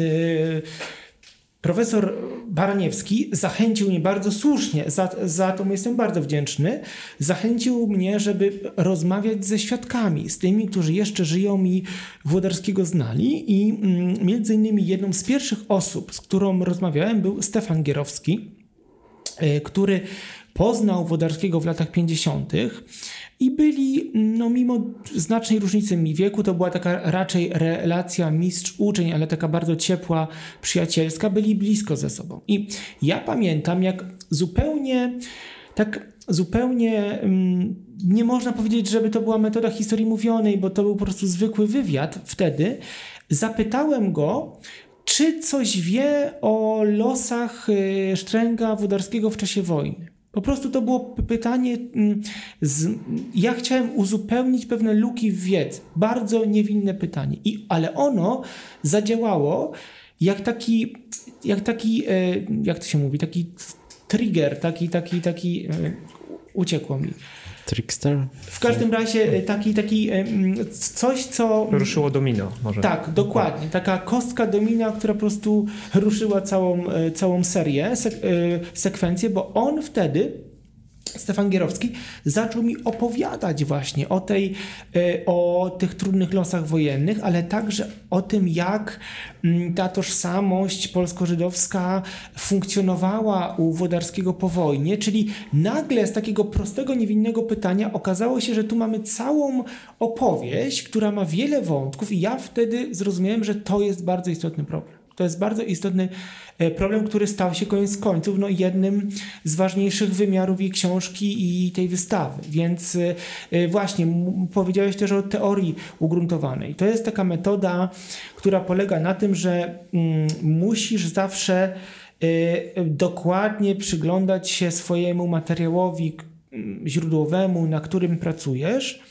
profesor Baraniewski zachęcił mnie bardzo słusznie, za, za to jestem bardzo wdzięczny, zachęcił mnie, żeby rozmawiać ze świadkami, z tymi, którzy jeszcze żyją i Włodarskiego znali i między innymi jedną z pierwszych osób, z którą rozmawiałem był Stefan Gierowski, który poznał Wodarskiego w latach 50. i byli, no mimo znacznej różnicy mi wieku, to była taka raczej relacja mistrz-uczeń, ale taka bardzo ciepła, przyjacielska, byli blisko ze sobą. I ja pamiętam, jak zupełnie, tak zupełnie mm, nie można powiedzieć, żeby to była metoda historii mówionej, bo to był po prostu zwykły wywiad wtedy. Zapytałem go, czy coś wie o losach y, Sztręga Wodarskiego w czasie wojny. Po prostu to było pytanie, mm, z, ja chciałem uzupełnić pewne luki w wiedzy. Bardzo niewinne pytanie. I, ale ono zadziałało jak taki, jak taki, e, jak to się mówi, taki trigger, taki, taki, taki, e, uciekło mi. Trickster? W każdym razie e, taki, taki coś, co... Ruszyło domino może. Tak, dokładnie. Taka kostka domina, która po prostu ruszyła całą, e, całą serię, sek e, sekwencję, bo on wtedy Stefan Gierowski zaczął mi opowiadać właśnie o, tej, e, o tych trudnych losach wojennych, ale także o tym, jak mm, ta tożsamość polsko-żydowska funkcjonowała u Wodarskiego po wojnie, czyli nagle z takiego prostego, niewinnego pytania okazało się, że tu mamy całą opowieść, która ma wiele wątków i ja wtedy zrozumiałem, że to jest bardzo istotny problem. To jest bardzo istotny e, problem, który stał się koniec końców no, jednym z ważniejszych wymiarów jej książki i tej wystawy. Więc e, e, właśnie powiedziałeś też o teorii ugruntowanej. To jest taka metoda, która polega na tym, że mm, musisz zawsze dokładnie przyglądać się swojemu materiałowi źródłowemu, na którym pracujesz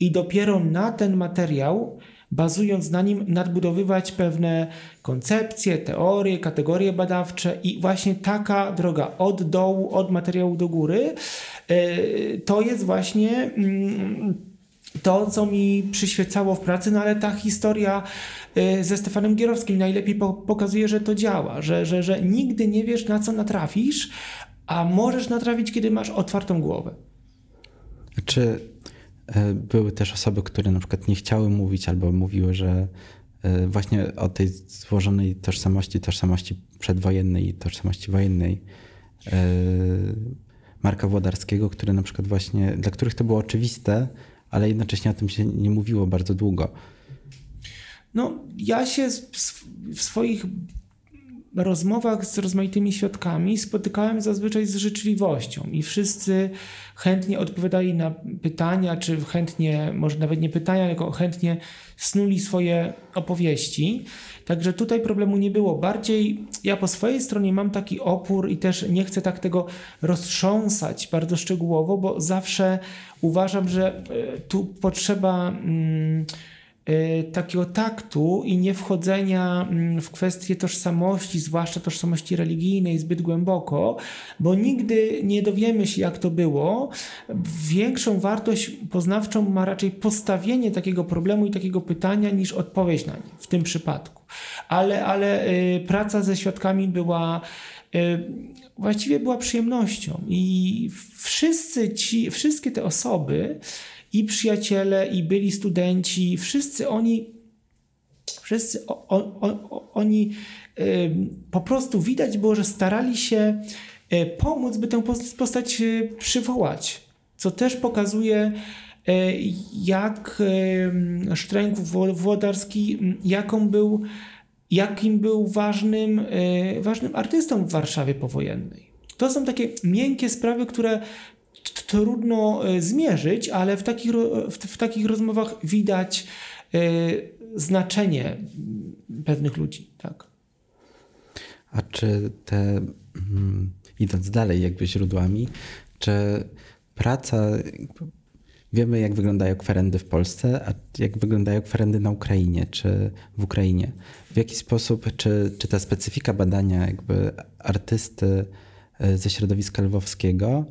i dopiero na ten materiał bazując na nim nadbudowywać pewne koncepcje, teorie, kategorie badawcze i właśnie taka droga od dołu, od materiału do góry, e, to jest właśnie mm, to, co mi przyświecało w pracy, no ale ta historia e, ze Stefanem Gierowskim najlepiej pokazuje, że to działa, że, że, że nigdy nie wiesz, na co natrafisz, a możesz natrafić, kiedy masz otwartą głowę. Czy były też osoby, które na przykład nie chciały mówić albo mówiły, że e, właśnie o tej złożonej tożsamości, tożsamości przedwojennej i tożsamości wojennej e, Marka Włodarskiego, które na przykład właśnie, dla których to było oczywiste, ale jednocześnie o tym się nie mówiło bardzo długo. No, ja się w swoich rozmowach z rozmaitymi świadkami spotykałem zazwyczaj z życzliwością i wszyscy chętnie odpowiadali na pytania, czy chętnie, może nawet nie pytania, tylko chętnie snuli swoje opowieści. Także tutaj problemu nie było. Bardziej ja po swojej stronie mam taki opór i też nie chcę tak tego roztrząsać bardzo szczegółowo, bo zawsze uważam, że e, tu potrzeba. Hmm, takiego taktu i nie wchodzenia mm, w kwestie tożsamości, zwłaszcza tożsamości religijnej, zbyt głęboko, bo nigdy nie dowiemy się, jak to było. Większą wartość poznawczą ma raczej postawienie takiego problemu i takiego pytania, niż odpowiedź na nie w tym przypadku. Ale, ale y, praca ze świadkami była y, właściwie była przyjemnością i wszyscy ci, wszystkie te osoby i przyjaciele, i byli studenci, wszyscy oni, wszyscy o, o, o, oni y, po prostu widać było, że starali się y, pomóc, by tę postać y, przywołać, co też pokazuje, jak Szczręk Włodarski, jaką był, jakim był ważnym, ważnym artystą w Warszawie powojennej. To są takie miękkie sprawy, które trudno e, zmierzyć, ale w takich, w, takich rozmowach widać e, znaczenie pewnych ludzi. Tak. A czy te, mm, idąc dalej jakby źródłami, czy praca, wiemy jak wyglądają kwerendy w Polsce, a jak wyglądają kwerendy na Ukrainie czy w Ukrainie? W jaki sposób, czy, czy ta specyfika badania jakby artysty e, ze środowiska lwowskiego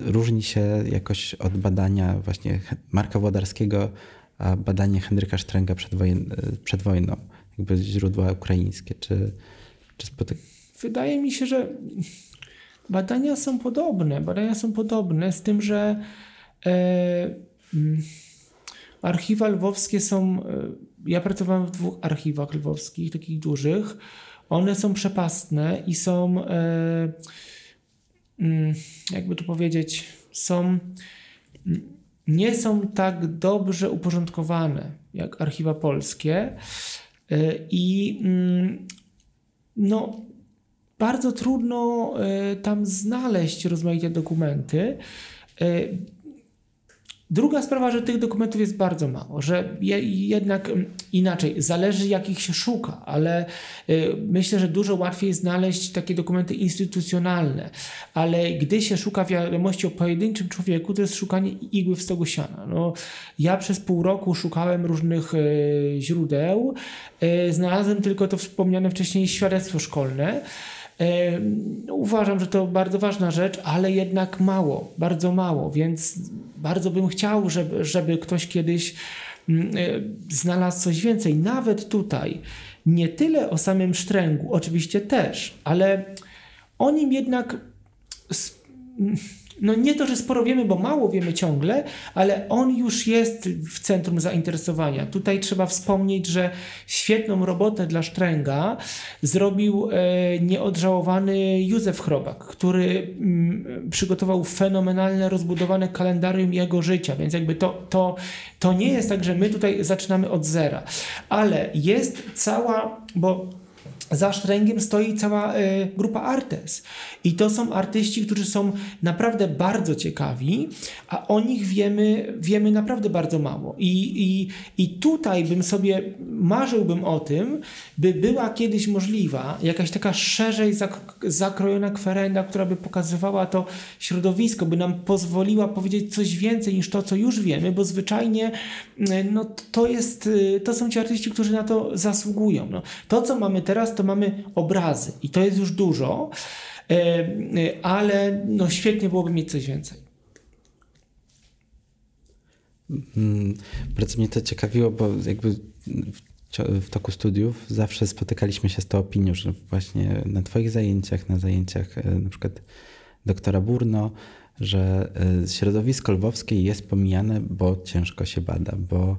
różni się jakoś od badania właśnie Marka Włodarskiego, a badanie Henryka Sztręga przed, wojen, y, przed wojną, jakby źródła ukraińskie. Czy, czy spotyk... Wydaje mi się, że badania są podobne. Badania są podobne z tym, że e, mm, archiwa lwowskie są. E, ja pracowałem w dwóch archiwach lwowskich, takich dużych. One są przepastne i są. E, jakby to powiedzieć, są, nie są tak dobrze uporządkowane jak archiwa polskie y, i mm, no, bardzo trudno y, tam znaleźć rozmaite dokumenty. Druga sprawa, że tych dokumentów jest bardzo mało, że jednak mm, inaczej, zależy jakich się szuka, ale y, myślę, że dużo łatwiej znaleźć takie dokumenty instytucjonalne, ale gdy się szuka wiadomości o pojedynczym człowieku, to jest szukanie igły w stogu siana. No, ja przez pół roku szukałem różnych y, źródeł, y, znalazłem tylko to wspomniane wcześniej świadectwo szkolne, Uważam, że to bardzo ważna rzecz, ale jednak mało, bardzo mało, więc bardzo bym chciał, żeby, żeby ktoś kiedyś mm, e, znalazł coś więcej. Nawet tutaj nie tyle o samym Sztręgu, oczywiście też, ale o nim jednak no nie to, że sporo wiemy, bo mało wiemy ciągle, ale on już jest w centrum zainteresowania. Tutaj trzeba wspomnieć, że świetną robotę dla Sztręga zrobił e, nieodżałowany Józef Chrobak, który mm, przygotował fenomenalne, rozbudowane kalendarium jego życia, więc jakby to, to, to nie jest tak, że my tutaj zaczynamy od zera, ale jest cała, bo za sztręgiem stoi cała y, grupa Artes. I to są artyści, którzy są naprawdę bardzo ciekawi, a o nich wiemy, wiemy naprawdę bardzo mało. I, i, I tutaj bym sobie marzyłbym o tym, by była kiedyś możliwa jakaś taka szerzej zak zakrojona kwerenda, która by pokazywała to środowisko, by nam pozwoliła powiedzieć coś więcej niż to, co już wiemy, bo zwyczajnie no, to, jest, to są ci artyści, którzy na to zasługują. No, to, co mamy teraz, to mamy obrazy i to jest już dużo, e, e, ale no świetnie byłoby mieć coś więcej. Hmm, bardzo mnie to ciekawiło, bo jakby w toku studiów zawsze spotykaliśmy się z tą opinią, że właśnie na Twoich zajęciach, na zajęciach e, na przykład doktora Burno, że środowisko lwowskie jest pomijane, bo ciężko się bada, bo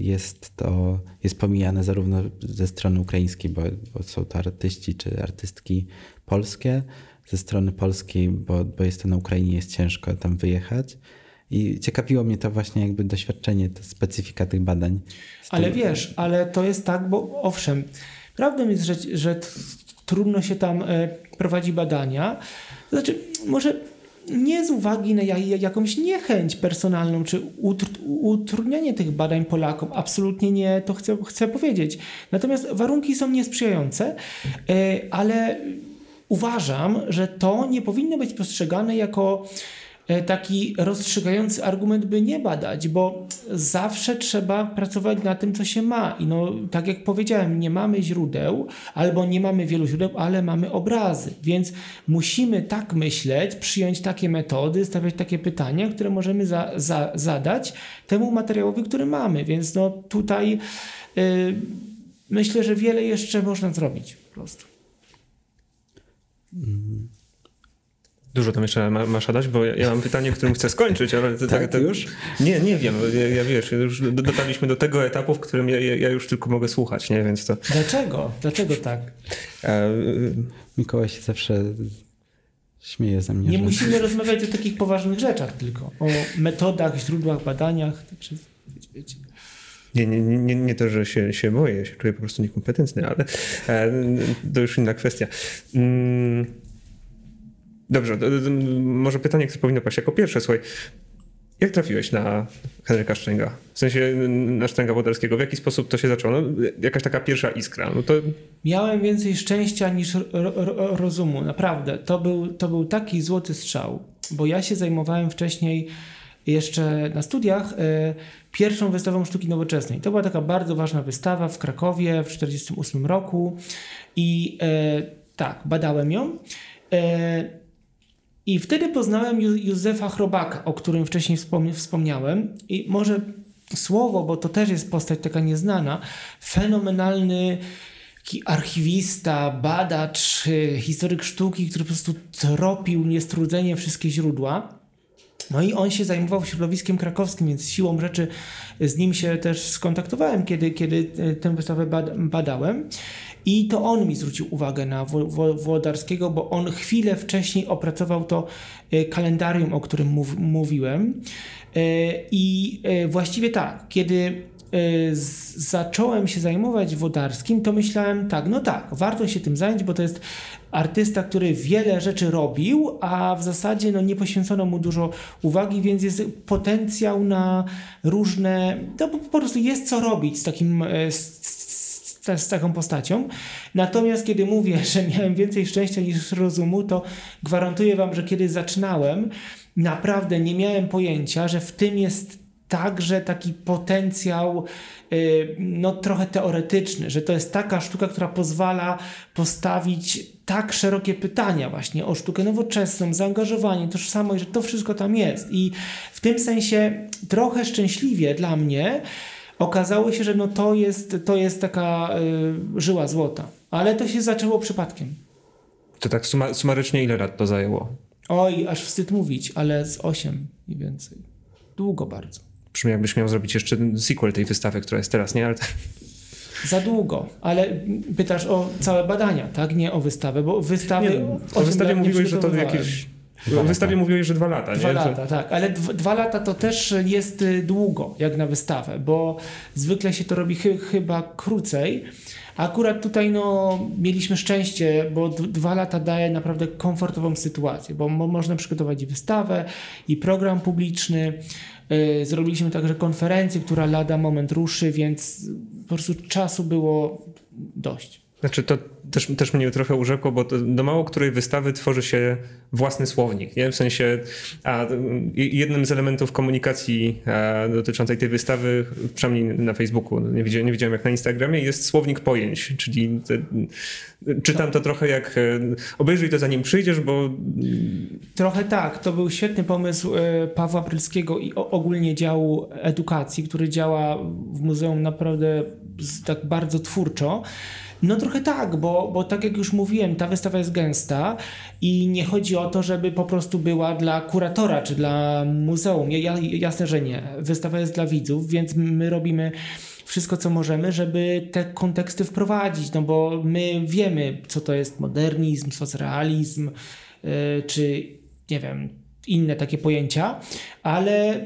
jest to jest pomijane zarówno ze strony ukraińskiej, bo, bo są to artyści czy artystki polskie, ze strony polskiej, bo, bo jest to na Ukrainie, jest ciężko tam wyjechać. I ciekawiło mnie to właśnie jakby doświadczenie, to specyfika tych badań. Ale wiesz, ale to jest tak, bo owszem, prawdą jest, że, że trudno się tam e, prowadzi badania. Znaczy, może nie z uwagi na jakąś niechęć personalną czy utrudnianie tych badań Polakom. Absolutnie nie, to chcę, chcę powiedzieć. Natomiast warunki są niesprzyjające, e, ale uważam, że to nie powinno być postrzegane jako taki rozstrzygający argument, by nie badać, bo zawsze trzeba pracować na tym, co się ma. I no, tak jak powiedziałem, nie mamy źródeł, albo nie mamy wielu źródeł, ale mamy obrazy. Więc musimy tak myśleć, przyjąć takie metody, stawiać takie pytania, które możemy za, za, zadać temu materiałowi, który mamy. Więc no, tutaj yy, myślę, że wiele jeszcze można zrobić po prostu. Mm. Dużo tam jeszcze ma, masz dać, bo ja, ja, mam pytanie, którym chcę skończyć, ale to, tak, tak, to, już? Nie, nie wiem. Ja, ja wiesz, już dotarliśmy do tego etapu, w którym ja, ja, już tylko mogę słuchać, nie? Więc to. Dlaczego? Dlaczego tak? E, Mikołaj się zawsze śmieje ze mnie. Nie że... musimy rozmawiać o takich poważnych rzeczach, tylko o metodach, źródłach, badaniach. Także wiecie. Nie, nie, nie, nie to, że się, się boję, się czuję po prostu niekompetentny, ale e, to już inna kwestia. Mm. Dobrze, może pytanie, które powinno paść jako pierwsze. Słuchaj, jak trafiłeś na Henryka Szczęga? W sensie na Szczęga Wodarskiego. W jaki sposób to się zaczęło? No, jakaś taka pierwsza iskra. No to... Miałem więcej szczęścia niż ro, ro, rozumu. Naprawdę. To był, to był taki złoty strzał. Bo ja się zajmowałem wcześniej jeszcze na studiach y, pierwszą wystawą sztuki nowoczesnej. To była taka bardzo ważna wystawa w Krakowie w 1948 roku i y, tak, badałem ją. Y, i wtedy poznałem Józefa Chrobaka, o którym wcześniej wspomniałem. I może słowo, bo to też jest postać taka nieznana, fenomenalny archiwista, badacz, y, historyk sztuki, który po prostu tropił niestrudzenie wszystkie źródła. No i on się zajmował środowiskiem krakowskim, więc siłą rzeczy z nim się też skontaktowałem, kiedy, kiedy y, tę wystawę badałem. I to on mi zwrócił uwagę na Włodarskiego, bo on chwilę wcześniej opracował to e, kalendarium, o którym mów, mówiłem. E, I e, właściwie tak, kiedy zacząłem się zajmować Wodarskim, to myślałem tak, no tak, warto się tym zająć, bo to jest artysta, który wiele rzeczy robił, a w zasadzie no, nie poświęcono mu dużo uwagi, więc jest potencjał na różne, no po prostu jest co robić z takim z, z taką postacią. Natomiast kiedy mówię, że miałem więcej szczęścia niż rozumu, to gwarantuję wam, że kiedy zaczynałem, naprawdę nie miałem pojęcia, że w tym jest także taki potencjał y, no trochę teoretyczny, że to jest taka sztuka, która pozwala postawić tak szerokie pytania właśnie o sztukę nowoczesną, zaangażowanie, tożsamość, że to wszystko tam jest. I w tym sensie trochę szczęśliwie dla mnie Okazało się, że no to, jest, to jest taka y, żyła złota. Ale to się zaczęło przypadkiem. To tak suma, sumarycznie ile lat to zajęło? Oj, aż wstyd mówić, ale z 8 i więcej. Długo bardzo. Brzmi jakbyś miał zrobić jeszcze sequel tej wystawy, która jest teraz, nie? Ale... Za długo, ale pytasz o całe badania, tak? Nie o wystawę, bo wystawy... Nie, o wystawie mówiłeś, że to jakieś Dwa w wystawie lata. mówiłeś, że dwa lata, dwa nie? lata, tak. Ale dwa lata to też jest y, długo, jak na wystawę, bo zwykle się to robi chy chyba krócej. Akurat tutaj no, mieliśmy szczęście, bo dwa lata daje naprawdę komfortową sytuację, bo można przygotować i wystawę, i program publiczny. Yy, zrobiliśmy także konferencję, która lada moment ruszy, więc po prostu czasu było dość. Znaczy to też, też mnie trochę urzekło, bo do mało której wystawy tworzy się własny słownik. Nie? W sensie a, jednym z elementów komunikacji a, dotyczącej tej wystawy, przynajmniej na Facebooku, nie widziałem, nie widziałem jak na Instagramie, jest słownik pojęć, czyli te, czytam to trochę jak e, obejrzyj to zanim przyjdziesz, bo... Trochę tak. To był świetny pomysł e, Pawła Prylskiego i ogólnie działu edukacji, który działa w muzeum naprawdę tak bardzo twórczo. No trochę tak, bo, bo tak jak już mówiłem, ta wystawa jest gęsta i nie chodzi o to, żeby po prostu była dla kuratora czy dla muzeum. Ja, jasne, że nie. Wystawa jest dla widzów, więc my robimy wszystko, co możemy, żeby te konteksty wprowadzić, no bo my wiemy, co to jest modernizm, socrealizm, yy, czy nie wiem, inne takie pojęcia, ale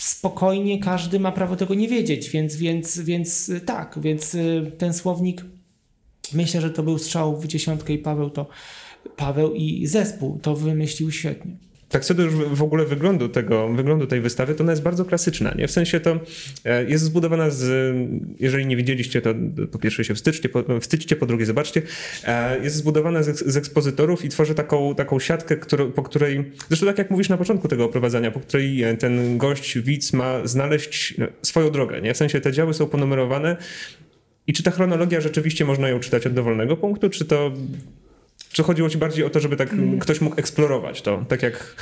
spokojnie każdy ma prawo tego nie wiedzieć, więc, więc, więc tak, więc y, ten słownik Myślę, że to był strzał w dziesiątkę i Paweł to Paweł i zespół to wymyślił świetnie. Tak co do już w ogóle wyglądu tego, wyglądu tej wystawy, to ona jest bardzo klasyczna, nie? W sensie to e, jest zbudowana z, jeżeli nie widzieliście, to po pierwsze się wstydźcie, po, wstydźcie, po drugie zobaczcie, e, jest zbudowana z, z ekspozytorów i tworzy taką, taką siatkę, którą, po której, zresztą tak jak mówisz na początku tego oprowadzania, po której ten gość, widz ma znaleźć swoją drogę, nie? W sensie te działy są ponumerowane i czy ta chronologia rzeczywiście można ją czytać od dowolnego punktu, czy to czy chodziło ci bardziej o to, żeby tak mm. ktoś mógł eksplorować to, tak jak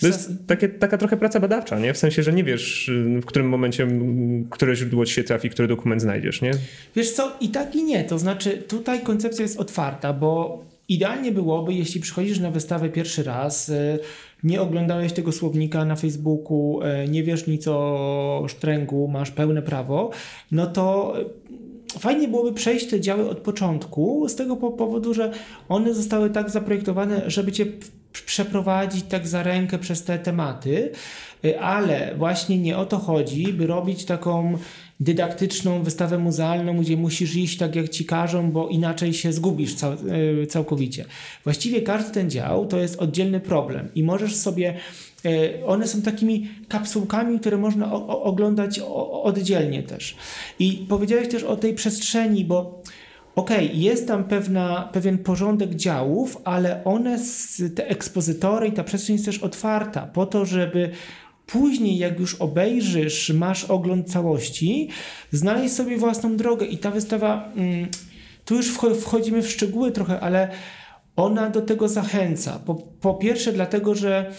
to jest takie, taka trochę praca badawcza, nie? W sensie, że nie wiesz, w którym momencie które źródło ci się trafi, który dokument znajdziesz, nie? Wiesz co, i tak i nie. To znaczy, tutaj koncepcja jest otwarta, bo idealnie byłoby, jeśli przychodzisz na wystawę pierwszy raz, e, nie oglądałeś tego słownika na Facebooku, e, nie wiesz nic o sztręgu, masz pełne prawo, no to fajnie byłoby przejść te działy od początku, z tego powodu, że one zostały tak zaprojektowane, żeby cię przeprowadzić tak za rękę przez te tematy, y, ale właśnie nie o to chodzi, by robić taką dydaktyczną wystawę muzealną, gdzie musisz iść tak jak ci każą, bo inaczej się zgubisz cał y, całkowicie. Właściwie każdy ten dział to jest oddzielny problem i możesz sobie one są takimi kapsułkami, które można oglądać oddzielnie też. I powiedziałeś też o tej przestrzeni, bo okej, okay, jest tam pewna, pewien porządek działów, ale one, te ekspozytory i ta przestrzeń jest też otwarta po to, żeby później, jak już obejrzysz, masz ogląd całości, znaleźć sobie własną drogę. I ta wystawa, mm, tu już wchodzimy w szczegóły trochę, ale ona do tego zachęca. Po, po pierwsze, dlatego, że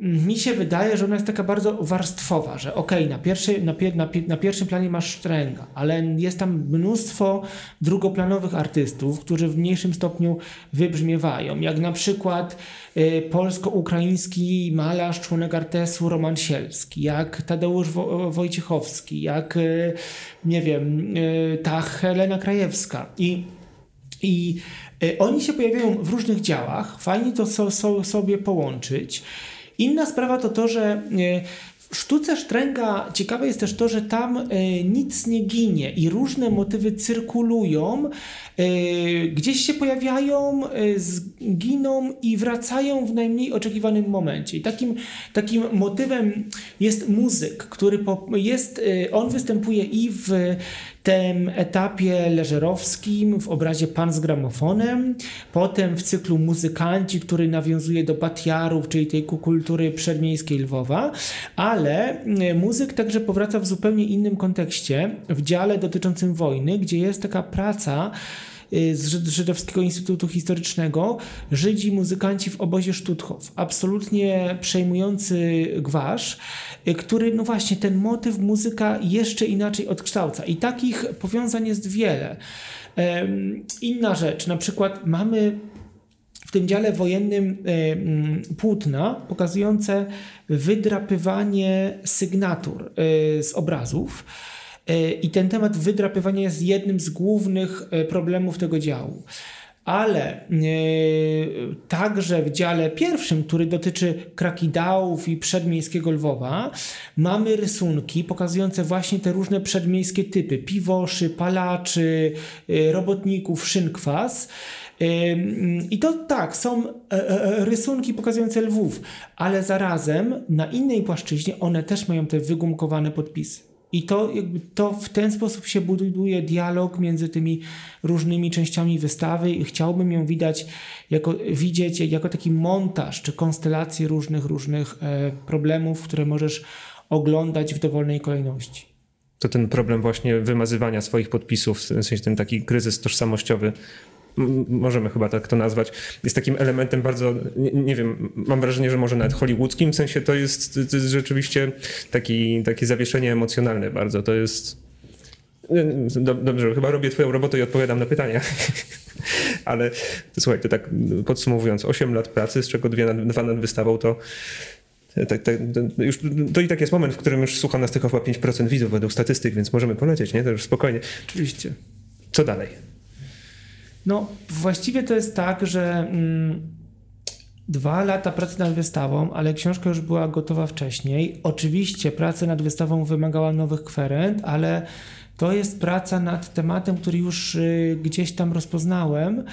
mi się wydaje, że ona jest taka bardzo warstwowa, że okej, okay, na, pierwszy, na, na, na, pierwszym planie masz Sztręga, ale jest tam mnóstwo drugoplanowych artystów, którzy w mniejszym stopniu wybrzmiewają, jak na przykład y, polsko-ukraiński malarz, członek Artesu Roman Sielski, jak Tadeusz Wo Wojciechowski, jak y, nie wiem, y, ta Helena Krajewska i, i y, oni się pojawiają w różnych działach, fajnie to so, so, sobie połączyć. Inna sprawa to to, że e, w sztuce Sztręga ciekawe jest też to, że tam e, nic nie ginie i różne motywy cyrkulują, e, gdzieś się pojawiają, giną i wracają w najmniej oczekiwanym momencie. I takim, takim motywem jest muzyk, który jest, on występuje i w tym etapie leżerowskim w obrazie Pan z gramofonem, potem w cyklu Muzykanci, który nawiązuje do Batiarów, czyli tej kultury przedmiejskiej Lwowa, ale e, muzyk także powraca w zupełnie innym kontekście, w dziale dotyczącym wojny, gdzie jest taka praca Y, z Żydowskiego Instytutu Historycznego Żydzi muzykanci w obozie Stutthof. Absolutnie przejmujący gwasz, y, który no właśnie ten motyw muzyka jeszcze inaczej odkształca. I takich powiązań jest wiele. Inna rzecz, na przykład mamy w tym dziale wojennym płótna pokazujące wydrapywanie sygnatur y, z obrazów. E, I ten temat wydrapywania jest jednym z głównych e, problemów tego działu. ale e, także w dziale pierwszym, który dotyczy Krakidałów i przedmiejskiego Lwowa, mamy rysunki pokazujące właśnie te różne przedmiejskie typy piwoszy, palaczy, robotników, szynkwas. I to tak, są rysunki pokazujące lwów, ale zarazem na innej płaszczyźnie one też mają te wygumkowane podpisy. I to, jakby to w ten sposób się buduje dialog między tymi różnymi częściami wystawy i chciałbym ją widać jako, widzieć jako taki montaż czy konstelację różnych, różnych e, problemów, które możesz oglądać w dowolnej kolejności. To ten problem właśnie wymazywania swoich podpisów, w sensie ten taki kryzys tożsamościowy możemy chyba tak to nazwać, jest takim elementem bardzo, nie, nie, wiem, mam wrażenie, że może nawet hollywoodzkim, w sensie to jest, to jest rzeczywiście taki, takie zawieszenie emocjonalne bardzo, to jest... Dobrze, chyba robię twoją robotę i odpowiadam na pytania. Ale to, słuchaj, to tak podsumowując, 8 lat pracy, z czego dwie, dwa nad wystawą, to tak, tak, już, to i tak jest moment, w którym już słucha nas tylko chyba 5% widzów według statystyk, więc możemy polecieć, nie? To już spokojnie. Oczywiście. Co dalej? No, właściwie to jest tak, że mm, dwa lata pracy nad wystawą, ale książka już była gotowa wcześniej. Oczywiście praca nad wystawą wymagała nowych kwerent, ale to jest praca nad tematem, który już y, gdzieś tam rozpoznałem.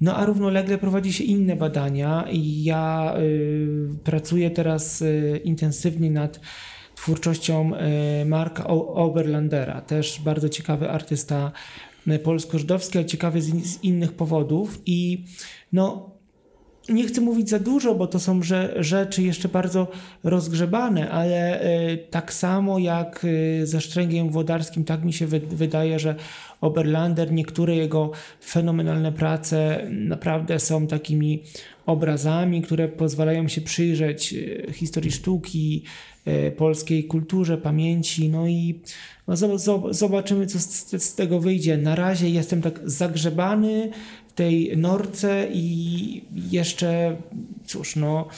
No a równolegle prowadzi się inne badania i ja y, pracuję teraz y, intensywnie nad twórczością y, Marka Oberlandera, też bardzo ciekawy artysta polsko-żydowskie, ale ciekawe z, z, innych powodów. I no, nie chcę mówić za dużo, bo to są rzeczy jeszcze bardzo rozgrzebane, ale e, tak samo jak e, ze Sztręgiem Włodarskim, tak mi się wydaje, że Oberlander, niektóre jego fenomenalne prace naprawdę są takimi obrazami, które pozwalają się przyjrzeć e, historii sztuki, polskiej kulturze, pamięci, no i no zobaczymy, co z, tego wyjdzie. Na razie jestem tak zagrzebany w tej norce i jeszcze, cóż, no,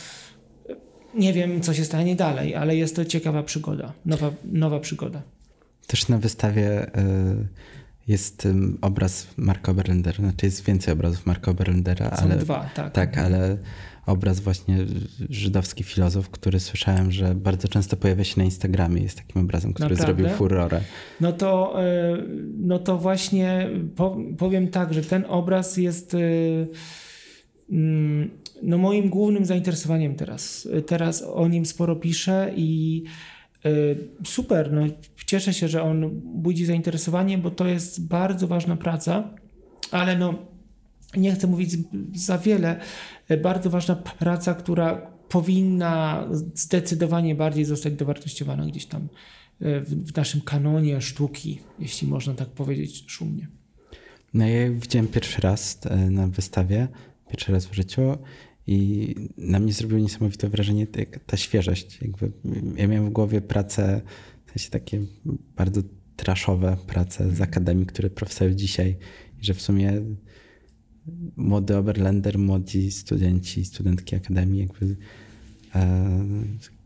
nie wiem, co się stanie dalej, ale jest to ciekawa przygoda, nowa, nowa przygoda. Też na wystawie y, jest obraz Marka Oberlendera, znaczy jest więcej obrazów Marka Oberlendera, Są ale dwa, tak. Tak, ale obraz właśnie żydowski filozof, który słyszałem, że bardzo często pojawia się na Instagramie. Jest takim obrazem, który Naprawdę? zrobił furorę. No to, e, no to właśnie powiem tak, że ten obraz jest e, mm, no moim głównym zainteresowaniem teraz. Teraz o nim sporo piszę i e, super, no cieszę się, że on budzi zainteresowanie, bo to jest bardzo ważna praca, ale no nie chcę mówić za wiele, bardzo ważna praca, która powinna zdecydowanie bardziej zostać dowartościowana gdzieś tam e, w, w naszym kanonie sztuki, jeśli można tak powiedzieć szumnie. No ja widziałem pierwszy raz e, na wystawie, pierwszy raz w życiu i na mnie zrobiło niesamowite wrażenie ta świeżość. Jakby ja miałem w głowie pracę, w sensie takie bardzo traszowe prace z akademii, które powstają dzisiaj, że w sumie młody Oberlander, młodzi studenci, studentki akademii, jakby e,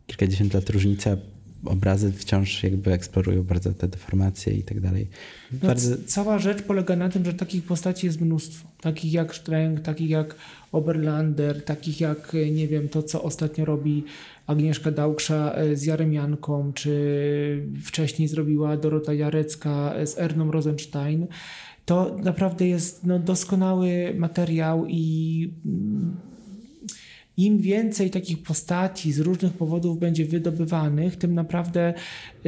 kilkadziesiąt lat różnica, obrazy wciąż jakby eksplorują bardzo te deformacje i tak dalej. No, bardzo... Cała rzecz polega na tym, że takich postaci jest mnóstwo. Takich jak Stręg, takich jak Oberlander, takich jak, nie wiem, to co ostatnio robi Agnieszka Dałksza e, z Jaremianką, czy wcześniej zrobiła Dorota Jarecka z Erną Rosenstein to naprawdę jest no, doskonały materiał i mm, im więcej takich postaci z różnych powodów będzie wydobywanych, tym naprawdę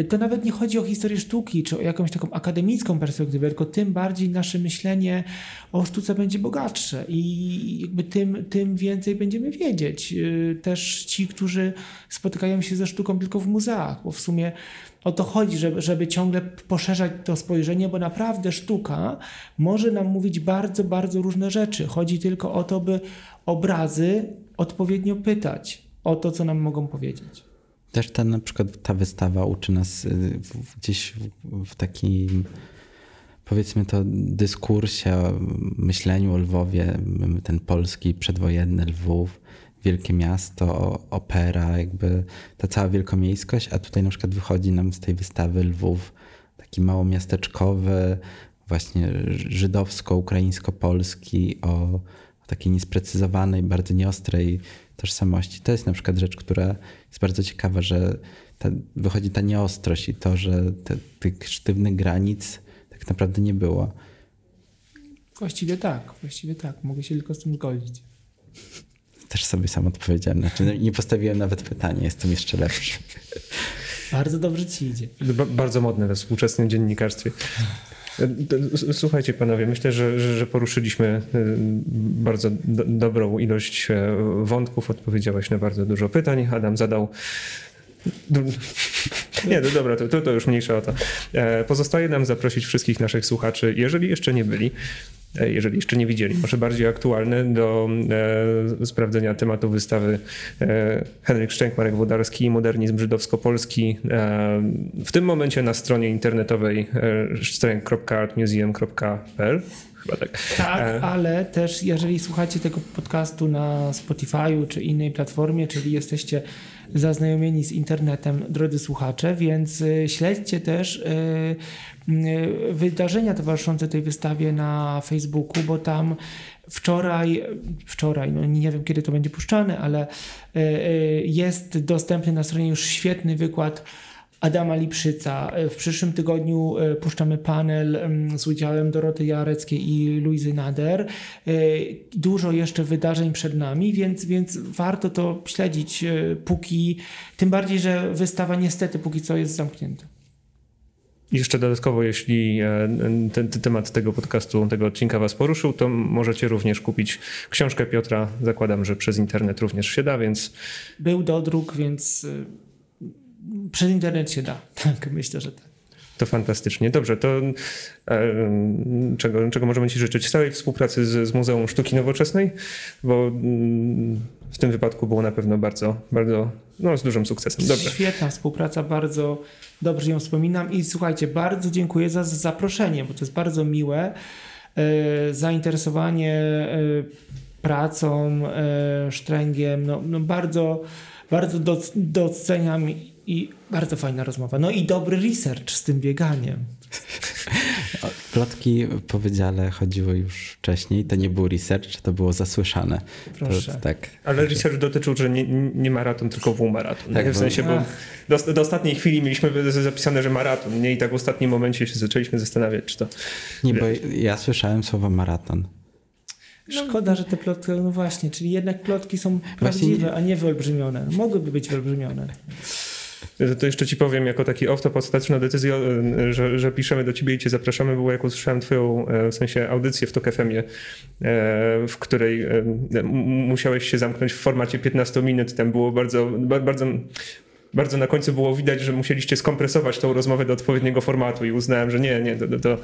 to nawet nie chodzi o historię sztuki czy o jakąś taką akademicką perspektywę, tylko tym bardziej nasze myślenie o sztuce będzie bogatsze i jakby tym, tym więcej będziemy wiedzieć. Y, też ci, którzy spotykają się ze sztuką tylko w muzeach, bo w sumie o to chodzi, żeby, żeby ciągle poszerzać to spojrzenie, bo naprawdę sztuka może nam mówić bardzo, bardzo różne rzeczy. Chodzi tylko o to, by obrazy odpowiednio pytać o to, co nam mogą powiedzieć. Też ta na przykład ta wystawa uczy nas y, gdzieś w, takim powiedzmy to dyskursie, myśleniu o Lwowie, ten polski przedwojenny Lwów, wielkie miasto, opera, jakby ta cała wielkomiejskość, a tutaj na przykład wychodzi nam z tej wystawy Lwów taki mało miasteczkowy, właśnie żydowsko-ukraińsko-polski, o, takiej niesprecyzowanej, bardzo nieostrej tożsamości. To jest na przykład rzecz, która jest bardzo ciekawa, że ta, wychodzi ta nieostrość i to, że te, tych sztywnych granic tak naprawdę nie było. Właściwie tak, właściwie tak. Mogę się tylko z tym zgodzić. Też sobie sam odpowiedziałem. Znaczy, nie postawiłem nawet pytania, jestem jeszcze lepszy. Bardzo dobrze ci idzie. bardzo modne we współczesnym dziennikarstwie. Słuchajcie panowie, myślę, że, że poruszyliśmy y, bardzo do, dobrą ilość e, wątków, odpowiedziałeś na bardzo dużo pytań. Adam zadał nie, no dobra, to, to, to, już mniejsza o to. E, pozostaje nam zaprosić wszystkich naszych słuchaczy, jeżeli jeszcze nie byli, jeżeli jeszcze nie widzieli, może bardziej aktualne, do e, sprawdzenia tematu wystawy e, Henryk Szczęk, Marek Wodarski, Modernizm Żydowsko-Polski. E, w tym momencie na stronie internetowej e, szczęk.artmuseum.pl Chyba tak. Tak, ale też jeżeli słuchacie tego podcastu na Spotify'u czy innej platformie, czyli jesteście zaznajomieni z internetem, drodzy słuchacze, więc y, śledźcie też y, y, wydarzenia towarzyszące tej wystawie na Facebooku, bo tam wczoraj, wczoraj, no nie wiem kiedy to będzie puszczane, ale jest dostępny na stronie już świetny wykład Adama Lipszyca. W przyszłym tygodniu e, puszczamy panel z udziałem Doroty Jareckiej i Luizy Nader. E, dużo jeszcze wydarzeń przed nami, więc, więc warto to śledzić, e, póki, tym bardziej, że wystawa niestety póki co jest zamknięta. Jeszcze dodatkowo, jeśli ten, ten, temat tego podcastu, tego odcinka Was poruszył, to możecie również kupić książkę Piotra. Zakładam, że przez internet również się da, więc. Był dodruk, więc przez internet się da. Tak, myślę, że tak. To fantastycznie. Dobrze, to e, czego, czego możemy Ci życzyć? Stałej współpracy z, z Muzeum Sztuki Nowoczesnej, bo mm, w tym wypadku było na pewno bardzo, bardzo, no z dużym sukcesem. Dobrze. Świetna współpraca, bardzo dobrze ją wspominam i słuchajcie, bardzo dziękuję za zaproszenie, bo to jest bardzo miłe. E, zainteresowanie e, pracą, e, sztręgiem, no, no bardzo, bardzo doceniam i bardzo fajna rozmowa. No i dobry research z tym bieganiem. Plotki po wydziale chodziły już wcześniej. To nie był research, to było zasłyszane. Proszę. To, tak. Ale research dotyczył, że nie, nie maraton, tylko półmaraton. Tak, w sensie, bo do, do, ostatniej chwili mieliśmy zapisane, że maraton. Nie i tak w ostatnim momencie się zaczęliśmy zastanawiać, czy to. Nie, bo ja słyszałem słowo maraton. No, Szkoda, że te plotki, no właśnie, czyli jednak plotki są prawdziwe, nie... a nie wyolbrzymione. Mogłyby być wyolbrzymione. To jeszcze ci powiem, jako taki off-top ostateczna decyzja, e, że, że, piszemy do ciebie i cię zapraszamy, było jak usłyszałem twoją, e, w sensie audycję w Tok FM-ie, e, w której musiałeś się zamknąć w formacie 15 minut. Tam było bardzo, bardzo bardzo na końcu było widać, że musieliście skompresować tą rozmowę do odpowiedniego formatu i uznałem, że nie, nie, to, to,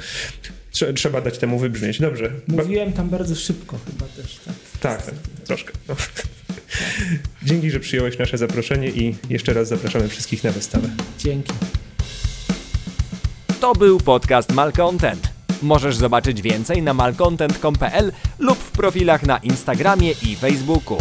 to trzeba dać temu wybrzmieć. Dobrze. Mówiłem tam bardzo szybko chyba też. Tak, tak, tak troszkę. No. Dzięki, że przyjąłeś nasze zaproszenie i jeszcze raz zapraszamy wszystkich na wystawę. Dzięki. To był podcast Malcontent. Możesz zobaczyć więcej na malcontent.pl lub w profilach na Instagramie i Facebooku.